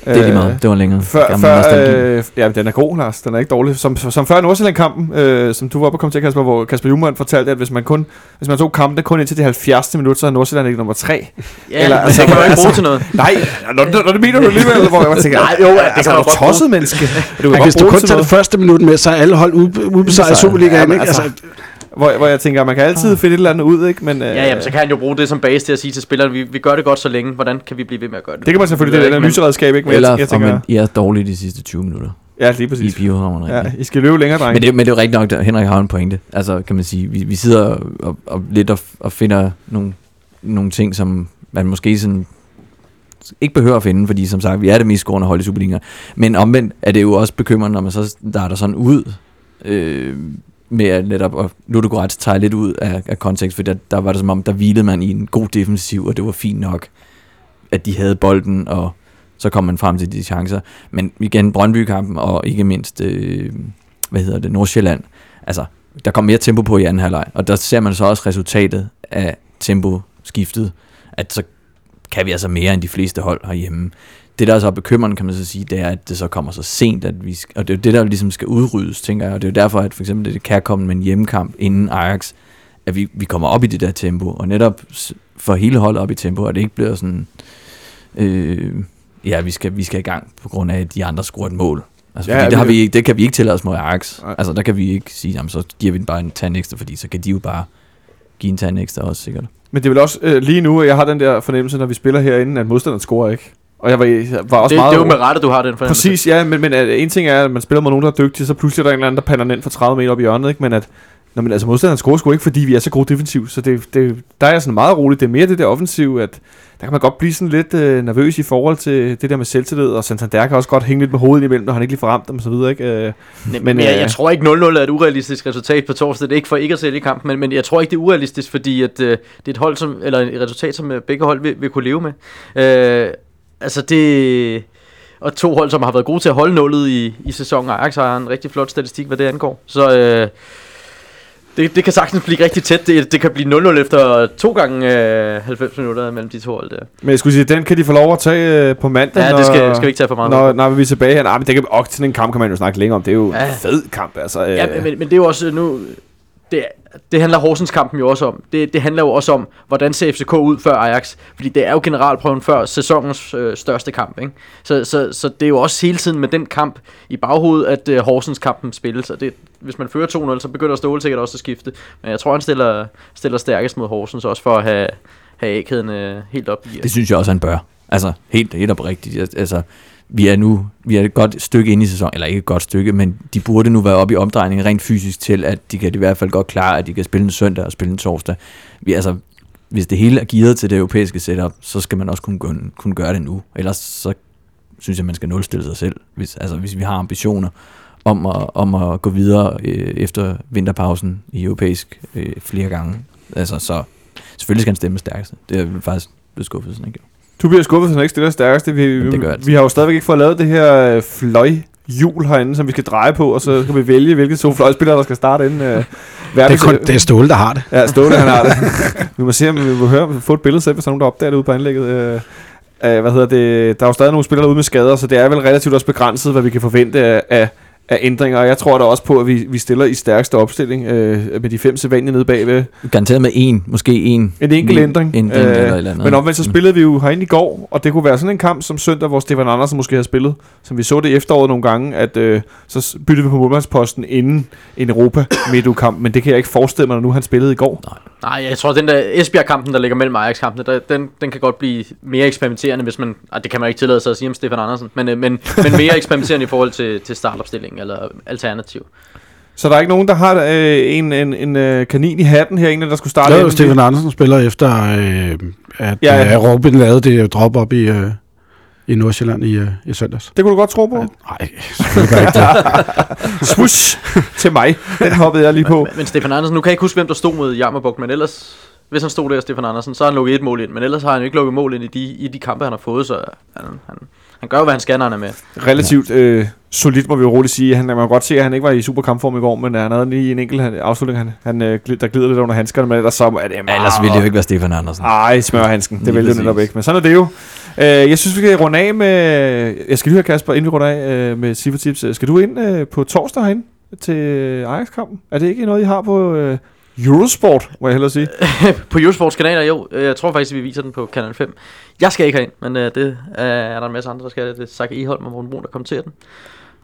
Det er lige meget. Det var længere. Før, før, øh, ja, den er god, Lars. Den er ikke dårlig. Som, som før Nordsjælland-kampen, øh, som du var oppe og kom til, Kasper, hvor Kasper Juhlmann fortalte, at hvis man kun hvis man tog kampen kun indtil det 70. minut, så er Nordsjælland ikke nummer 3. Ja, Eller, altså, det kan man ikke bruge til noget. [LAUGHS] Nej, når, når, når det mener du alligevel, hvor jeg tænker, Nej, jo, ja, det altså, kan er du tosset, menneske? Du Ja, kan hvis godt du kun til tager det første minut med, så er alle hold ude- udbesejret i Ja, Superligaen, altså- Altså, Hvor, hvor jeg tænker, man kan altid finde et eller andet ud, ikke? Men, øh, Ja, jamen, så kan han jo bruge det som base til at sige til spilleren, vi, vi gør det godt så længe. Hvordan kan vi blive ved med at gøre det? det kan man selvfølgelig, det er et analyseredskab, ikke? Men Eller jeg, jeg tænker, om I er dårlige de sidste 20 minutter ja, lige i præcis. biohammerne. Ja, I skal løbe længere, drenge. Men det, men det er jo rigtigt nok, at Henrik har en pointe. Altså, kan man sige, vi, vi sidder og, og lidt og, og finder nogle, nogle ting, som man måske sådan ikke behøver at finde, fordi som sagt, vi er det mest scorende hold i Superliga. Men omvendt er det jo også bekymrende, når man så starter sådan ud øh, med at netop, og Ludogorets tager lidt ud af, af kontekst, for der, der var det som om, der hvilede man i en god defensiv, og det var fint nok, at de havde bolden, og så kom man frem til de chancer. Men igen, Brøndby-kampen, og ikke mindst, øh, hvad hedder det, Nordsjælland, altså, der kom mere tempo på i anden halvleg, og der ser man så også resultatet af temposkiftet, at så kan vi altså mere end de fleste hold herhjemme. Det, der er så bekymrende, kan man så sige, det er, at det så kommer så sent, at vi, sk- og det er jo det, der ligesom skal udryddes, tænker jeg, og det er jo derfor, at for eksempel det kan komme med en hjemmekamp inden Ajax, at vi, vi kommer op i det der tempo, og netop for hele holdet op i tempo, og det ikke bliver sådan, øh, ja, vi skal, vi skal i gang på grund af, at de andre scorer et mål. Altså, Ja, ja, det, det- har vi, ikke- det kan vi ikke tillade os mod Ajax. Nej. Altså, der kan vi ikke sige, jamen, så giver vi den bare en tand ekstra, fordi så kan de jo bare give en tand ekstra også, sikkert. Men det er vel også øh, lige nu, at jeg har den der fornemmelse, når vi spiller herinde, at modstanderen scorer ikke. Og jeg var, jeg var også det, meget... det er jo med rette, du har den fornemmelse. Præcis, ja, men, men at, en ting er, at man spiller mod nogen, der er dygtige, så pludselig er der en eller anden, der pander den ind for 30 meter op i hjørnet, ikke? Men at, Nå, men altså modstanderen scorer sgu ikke, fordi vi er så gode defensiv, så det, det, der er jeg sådan meget rolig. Det er mere det der offensiv, at der kan man godt blive sådan lidt øh, nervøs i forhold til det der med selvtillid, og Santander kan også godt hænge lidt med hovedet imellem, når han ikke lige får ramt dem og så videre, ikke? Øh, Men, Men, men jeg, øh, jeg tror ikke 0-0 er et urealistisk resultat på torsdag. Det er ikke for ikke at sælge kampen, men, men jeg tror ikke, det er urealistisk, fordi at, øh, det er et hold som, eller et resultat, som øh, begge hold vil, vil kunne leve med. Øh, altså det... Og to hold, som har været gode til at holde nullet i, i sæsonen. Ajax har en rigtig flot statistik, hvad det angår. Så øh, det, det kan sagtens blive rigtig tæt. Det, det kan blive 0-0 efter to gange øh, 90 minutter mellem de to hold der. men jeg skulle sige, den kan de få lov at tage øh, på mandag, Ja, når, det skal, skal vi ikke tage for meget. når, når vi er tilbage her. Nej, men det kan, og sådan en kamp kan man jo snakke længere om. Det er jo Ja. en fed kamp, altså. Øh, Ja, men, men det er jo også nu... Det, det handler Horsens kampen jo også om. Det, det handler jo også om, hvordan ser FCK ud før Ajax. Fordi det er jo generalprøven før sæsonens øh, største kamp. Ikke? Så, så, så det er jo også hele tiden med den kamp i baghovedet, at øh, Horsens kampen spilles. Og det, hvis man fører 2-0, så begynder Ståle sikkert også at skifte. Men jeg tror, han stiller, stiller stærkest mod Horsens, også for at have, have A-kæden øh, helt op i. Det synes jeg også, han bør. Altså, helt, helt oprigtigt. Altså, vi er nu vi er et godt stykke ind i sæsonen, eller ikke et godt stykke, men de burde nu være oppe i omdrejningen rent fysisk til, at de kan i hvert fald godt klare, at de kan spille en søndag og spille en torsdag. Vi, altså, hvis det hele er gearet til det europæiske setup, så skal man også kunne, kunne gøre det nu. Ellers så synes jeg, man skal nulstille sig selv, hvis, altså, hvis vi har ambitioner om at, om at gå videre øh, efter vinterpausen i europæisk øh, flere gange. Altså, så selvfølgelig skal han stemme stærkest. Det er faktisk blevet skuffet sådan, ikke? Du bliver skuffet, så han ikke stiller stærkeste. Vi, Jamen, det gør vi, vi har jo stadigvæk ikke fået lavet det her øh, fløj hjul herinde, som vi skal dreje på, og så skal vi vælge, hvilke to fløjspillere, der skal starte inden. Øh, Det er, kun, det er Ståle, der har det. Ja, Ståle, han har det. [LAUGHS] vi må se, om vi må høre, vi må få et billede selv, hvis der er nogen, der opdager det ude på anlægget. Øh, øh, hvad hedder det? Der er jo stadig nogle spillere ude med skader, så det er vel relativt også begrænset, hvad vi kan forvente af, af, af ændringer. Og jeg tror da også på, at vi, vi stiller i stærkeste opstilling øh, med de fem sædvanlige nede bagved. Garanteret med en, måske en. En enkelt ændring. ændring Øh, eller eller andet. Men omvendt så spillede vi jo herinde i går, og det kunne være sådan en kamp som søndag, hvor Stefan Andersen måske havde spillet, som vi så det i efteråret nogle gange, at øh, så byttede vi på målmandsposten inden en Europa [COUGHS] kamp men det kan jeg ikke forestille mig, når nu han spillede i går. Nej, jeg tror, den der Esbjerg-kampen, der ligger mellem Ajax-kampene, der, den, den kan godt blive mere eksperimenterende, hvis man... Ah, det kan man ikke tillade sig at sige om Stefan Andersen, men, øh, men, men mere eksperimenterende i forhold til, til eller alternativ. Så der er ikke nogen, der har øh, en, en, en øh, kanin i hatten her, en der skulle starte. Der er jo Stefan Andersen spiller efter, øh, at Ja, ja, ja. ja. Robin lavede det drop op i, øh, i Nordsjælland i, øh, i søndags. Det kunne du godt tro på. Nej, selvfølgelig ikke det. [LAUGHS] Swish til mig. Den hoppede jeg lige på. Men, men Stefan Andersen, nu kan jeg ikke huske, hvem der stod mod Jammerbugt, men ellers... Hvis han stod der, Stefan Andersen, så har han lukket et mål ind, men ellers har han jo ikke lukket mål ind i de, i de kampe, han har fået, så han, han, han gør jo, hvad han skal, når han er med. Relativt øh, solidt, må vi jo roligt sige. Han, man kan godt se, at han ikke var i super kampform i går, men han havde lige en enkelt afslutning, han, han, øh, der glider lidt under handskerne, men ellers så er det meget... Ja, ellers ville det jo ikke være Stefan Andersen. Ej, smørhandsken. Det Lige vil det netop ikke. Men sådan er det jo. Øh, jeg synes, vi kan runde af med... Jeg skal lige høre, Kasper, inden vi runder af øh, med Sifa Tips. øh, Skal du ind øh, på torsdag herinde til Ajax-kampen? Er det ikke noget, I har på øh, Eurosport, må jeg hellere sige? [LAUGHS] på Eurosports kanaler, jo. Øh, Jeg tror faktisk, vi viser den på Kanal 5. Jeg skal ikke herind, men øh, det øh, er der en masse andre, der skal. Det er Zach Eholm og Morten Brun, der kommenterer den.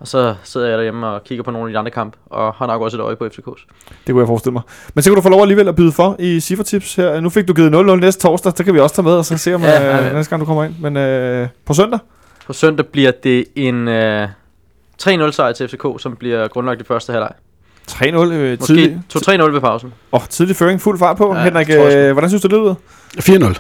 Og så sidder jeg derhjemme og kigger på nogle af de andre kampe, og har nok også et øje på FCK's. Det kunne jeg forestille mig. Men så kan du få lov alligevel at byde for i Sifa Tips her. Nu fik du givet 0-0 næste torsdag, så kan vi også tage med og så se om Ja, ja, ja, øh, ja. næste gang du kommer ind. Men øh, på søndag? På søndag bliver det en øh, 3-0 sejr til FCK, som bliver grundlagt i første halvleg. 3-0 øh, Måske tidlig, 2-3-0 ved pausen. oh, tidlig føring, fuld fart på. Ja, Ja, Henrik, øh, hvordan synes du, det lyder? 4-0.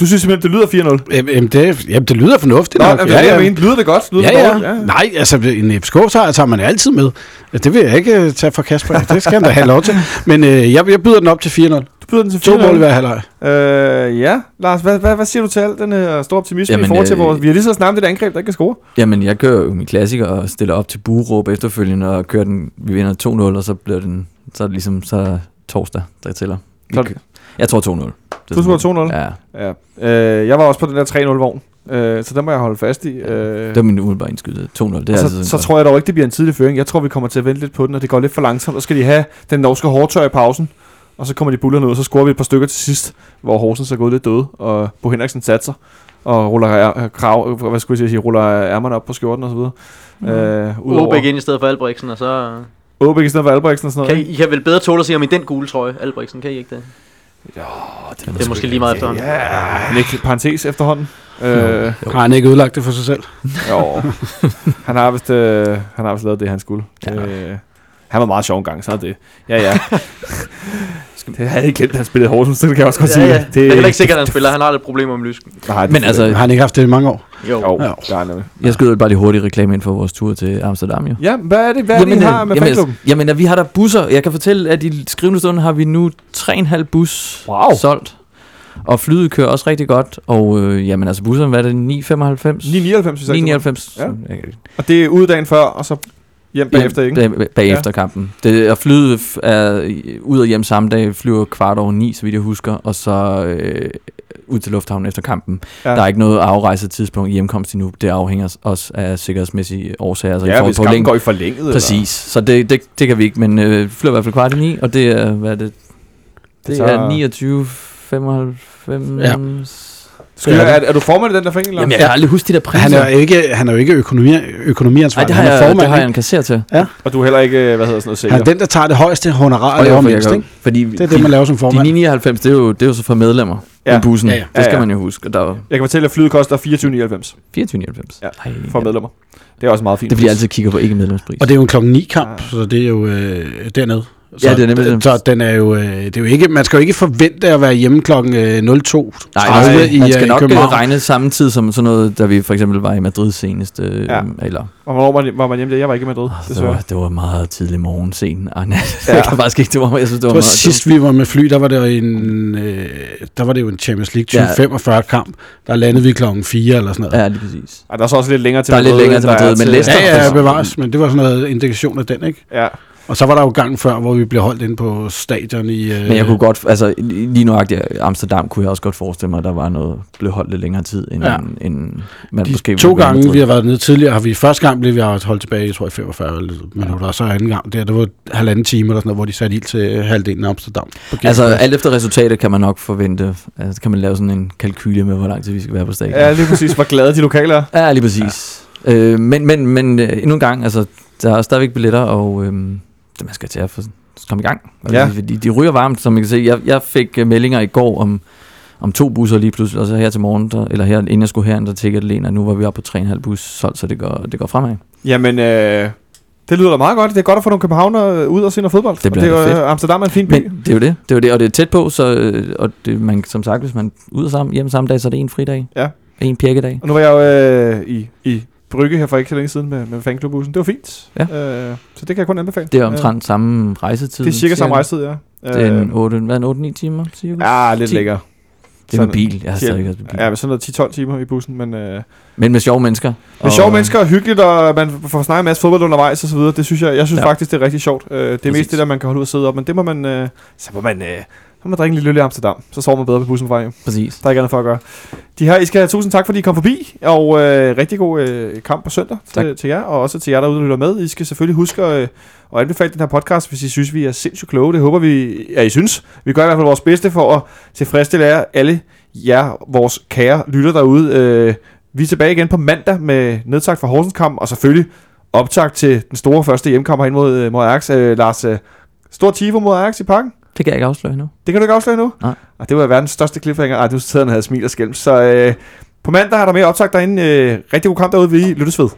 Du synes simpelthen, det lyder 4-0? Jamen, det, jamen, det lyder fornuftigt Nå, nok. jamen, det er det, jeg mener. Lyder det godt? Lyder Ja, det ja. dårligt? Nej, altså en FCK-sejr tager man altid med. Det vil jeg ikke øh, tage fra Kasper. Det skal han da have lov til. Men øh, jeg, jeg byder den op til 4-0. Byder den til 4-0? To mål i hver halvleg. Øh, ja, Lars, hvad, hvad, hvad siger du til alt den her store optimisme Jamen, i forhold til øh, vores... Vi har lige så snart et angreb, der ikke kan score. Jamen, jeg kører jo min klassiker og stiller op til bueråb efterfølgende og kører den, vi vinder 2-0, og så bliver den, så er det ligesom, så det torsdag, der tæller. Så er det- kø- Jeg tror 2-0. Det Du tror sådan- 2-0? Ja, Ja. Øh, jeg var også på den der 3-0-vogn, øh, så den må jeg holde fast i. Øh, det var min umiddelbare indskydelse. 2-0, det er og altså så, så tror jeg dog ikke, det bliver en tidlig føring. Jeg tror, vi kommer til at vente lidt på den, og det går lidt for langsomt. Og så skal de have den norske hårdtør i pausen. Og så kommer de bullerne ud, og så scorer vi et par stykker til sidst, hvor Horsens er gået lidt døde, og Bo Henriksen satser og ruller, er, krav, hvad skulle jeg sige, ruller ærmerne op på skjorten og så videre. Øh, udover Åbæk ind i stedet for Albrechtsen, og så... Åbæk i stedet for Albrechtsen og sådan Kan noget. I, I kan vel bedre tåle at sige om i den gule trøje, Albrechtsen, kan I ikke det? Ja, Det er måske lige meget efterhånden. Ja, han ikke parentes efterhånden. Øh, Har han ikke ødelagt det for sig selv? jo. han har vist, øh, han har vist lavet det, han skulle. Ja. Øh, han var meget sjov en gang, så er det. Ja, ja. [LAUGHS] det havde jeg ikke glemt, at han spillede Horsens, så det kan jeg også godt sige. Ja, ja. Det er heller ikke sikkert, at han spiller. Han har lidt problemer med lysken. Nej, det, Men altså, Har han ikke haft det i mange år? Jo. Jo, Ja. ja. det er. Jeg skyder bare lige hurtigt reklame ind for vores tur til Amsterdam, jo. Ja, hvad er det, hvad er det, I har med jamen, fanklubben? jamen, at vi har der busser. Jeg kan fortælle, at i skrivende stund har vi nu 3,5 bus Wow. solgt. Og flyet kører også rigtig godt. Og øh, jamen altså busserne, hvad er det? 9,95? 999, hvis jeg ikke 9,99. Ja. Ja. Og det er ude dagen før, og så hjem bagefter, ikke? Bag, bagefter ja. kampen. Det, og flyet f- er i- ud og hjem samme dag, flyver kvart over ni, så vidt jeg husker, og så øh, ud til lufthavnen efter kampen. Ja. Der er ikke noget afrejsetidspunkt i hjemkomst endnu. Det afhænger også af sikkerhedsmæssige årsager. Så i Ja, forhold hvis kampen længe- går i forlænget. Præcis. Så det, det, det kan vi ikke, men øh, flyver i hvert fald kvart i ni, og det er, hvad er det? Det tager- er 29, 95... Ja. Skal jeg, er, er, du formand i den der forening? Jamen, jeg kan aldrig huske de der priser. Han er jo ikke, han er jo ikke økonomi, økonomiansvarlig. Nej, det han har, er jeg, formand. det har jeg en kasser til. Og du er heller ikke, øh, hvad hedder sådan noget, sælger? han er den, der tager det højeste honorar, og laver mindst, ikke? Fordi Det er det, man laver som formand. de 999, det er jo, det er jo så for medlemmer Ja. ja. i bussen. Ja, Ja, ja. ja. Det skal Ja, ja. man jo huske. Og der er jo Jeg kan fortælle, at flyet koster 24,99 2499. Ja, for medlemmer. Det er også meget fint. Det er jeg altid kigger på ikke medlemspris. Og det er jo en klokken 9 kamp, så det er jo øh, dernede. Så, Ja, det er nemlig det. Så den er jo, øh, det er jo ikke, man skal jo ikke forvente at være hjemme klokken øh, 02. Nej, 30 nej, i, man øh, skal nok København. øh, regne samme tid som sådan noget, da vi for eksempel var i Madrid senest. Øh, Ja. ja. Eller, Og hvornår var, var man hjemme der? Jeg var ikke i Madrid, oh, det, var, det var meget tidlig morgen, sen og [LAUGHS] nat. Ja. Ja. jeg kan faktisk ikke, det var, jeg synes, det var, Det var meget, sidst vi var med fly, der var det jo en, øh, der var det jo en Champions League Ja. 2045 kamp. Der landede vi klokken 4 eller sådan noget. Ja, lige præcis. Ej, der er så også lidt længere til Der er lidt Madrid, længere til der Madrid, men Leicester- Ja, ja, bevares, men det var sådan noget indikation af den, ikke? Ja, Og så var der jo gangen før, hvor vi blev holdt inde på stadion i... Øh, Men jeg kunne godt, altså lige nuagtigt Amsterdam kunne jeg også godt forestille mig, at der var noget, blev holdt lidt længere tid, end, Ja. ja. end man de måske to gange, med vi har været nede tidligere, har vi første gang blev vi holdt tilbage, jeg tror i 45 minutter, og så anden gang, der, det var halvanden time eller sådan noget, hvor de satte ild til halvdelen af Amsterdam. Altså alt efter resultatet kan man nok forvente, altså kan man lave sådan en kalkyle med, hvor lang tid vi skal være på stadion. ja lige præcis, hvor glade de lokale er. Ja, lige præcis. Ja. Øh, men men, men øh, endnu en gang, altså, der er stadigvæk billetter, og øh, det man skal til at få, komme i gang. Ja. de, de ryger varmt, som man kan se. Jeg, jeg fik øh, meldinger i går om, om to busser lige pludselig, og så her til morgen, der, eller her, inden jeg skulle herind, der tikkede det en, og nu var vi oppe på 3,5 bus solgt, så det går, det går fremad. Jamen, øh, det lyder da meget godt. Det er godt at få nogle københavner ud og se noget fodbold. Det Og bliver det er jo, fedt. øh, Amsterdam er en fin by. Men det er jo det, det er jo det, og det er tæt på, så, øh, og det, man, som sagt, hvis man er ude sammen, hjem samme dag, så er det en fridag. Ja. En pjekkedag. Og nu var jeg jo øh, i, i Brygge her for ikke så længe siden med, med fanklubbussen. Det var fint. Ja. Øh, så det kan jeg kun anbefale. Det er omtrent samme rejsetid. Øh, det er cirka samme rejsetid, ja. Det er en 8, hvad, en 8-9 timer, cirka? Ja, lidt 10. længere. Det er med bil. Jeg har stadig også bil. Ja, med sådan noget 10-12 timer i bussen, men... Øh, Men med sjove mennesker. med sjove mennesker og hyggeligt, og man får snakket en masse fodbold undervejs og så videre. Det synes jeg, jeg synes ja. Faktisk, det er rigtig sjovt. Øh, det er mest Præcis. det der, man kan holde ud og sidde op, men det må man, øh, så må man, øh, Så må man drikke en lille øl i Amsterdam. Så sover man bedre på bussen vej hjem. Præcis. Der er ikke andet for at gøre. De her, I skal have tusind tak, fordi I kom forbi, og øh, rigtig god øh, kamp på søndag til, til jer, og også til jer derude, der lytter med. I skal selvfølgelig huske at, øh, at anbefale den her podcast, hvis I synes, vi er sindssygt kloge. Det håber vi, ja, I synes. Vi gør i hvert fald vores bedste for at tilfredsstille jer, alle jer, vores kære lytter derude. Øh, vi er tilbage igen på mandag med nedtagt for Horsens kamp, og selvfølgelig optag til den store første hjemmekamp herinde mod, øh, mod Ajax. Øh, Lars, øh, stor tifo mod Ajax i parken. Det kan jeg ikke afsløre nu. Det kan du ikke afsløre nu? Nej. Ah, det var verdens største cliffhanger. Ej, du sidder og havde smil og skælm. Så øh, på mandag har der mere optag derinde. Øh, rigtig god kamp derude. Vi lyttes ved.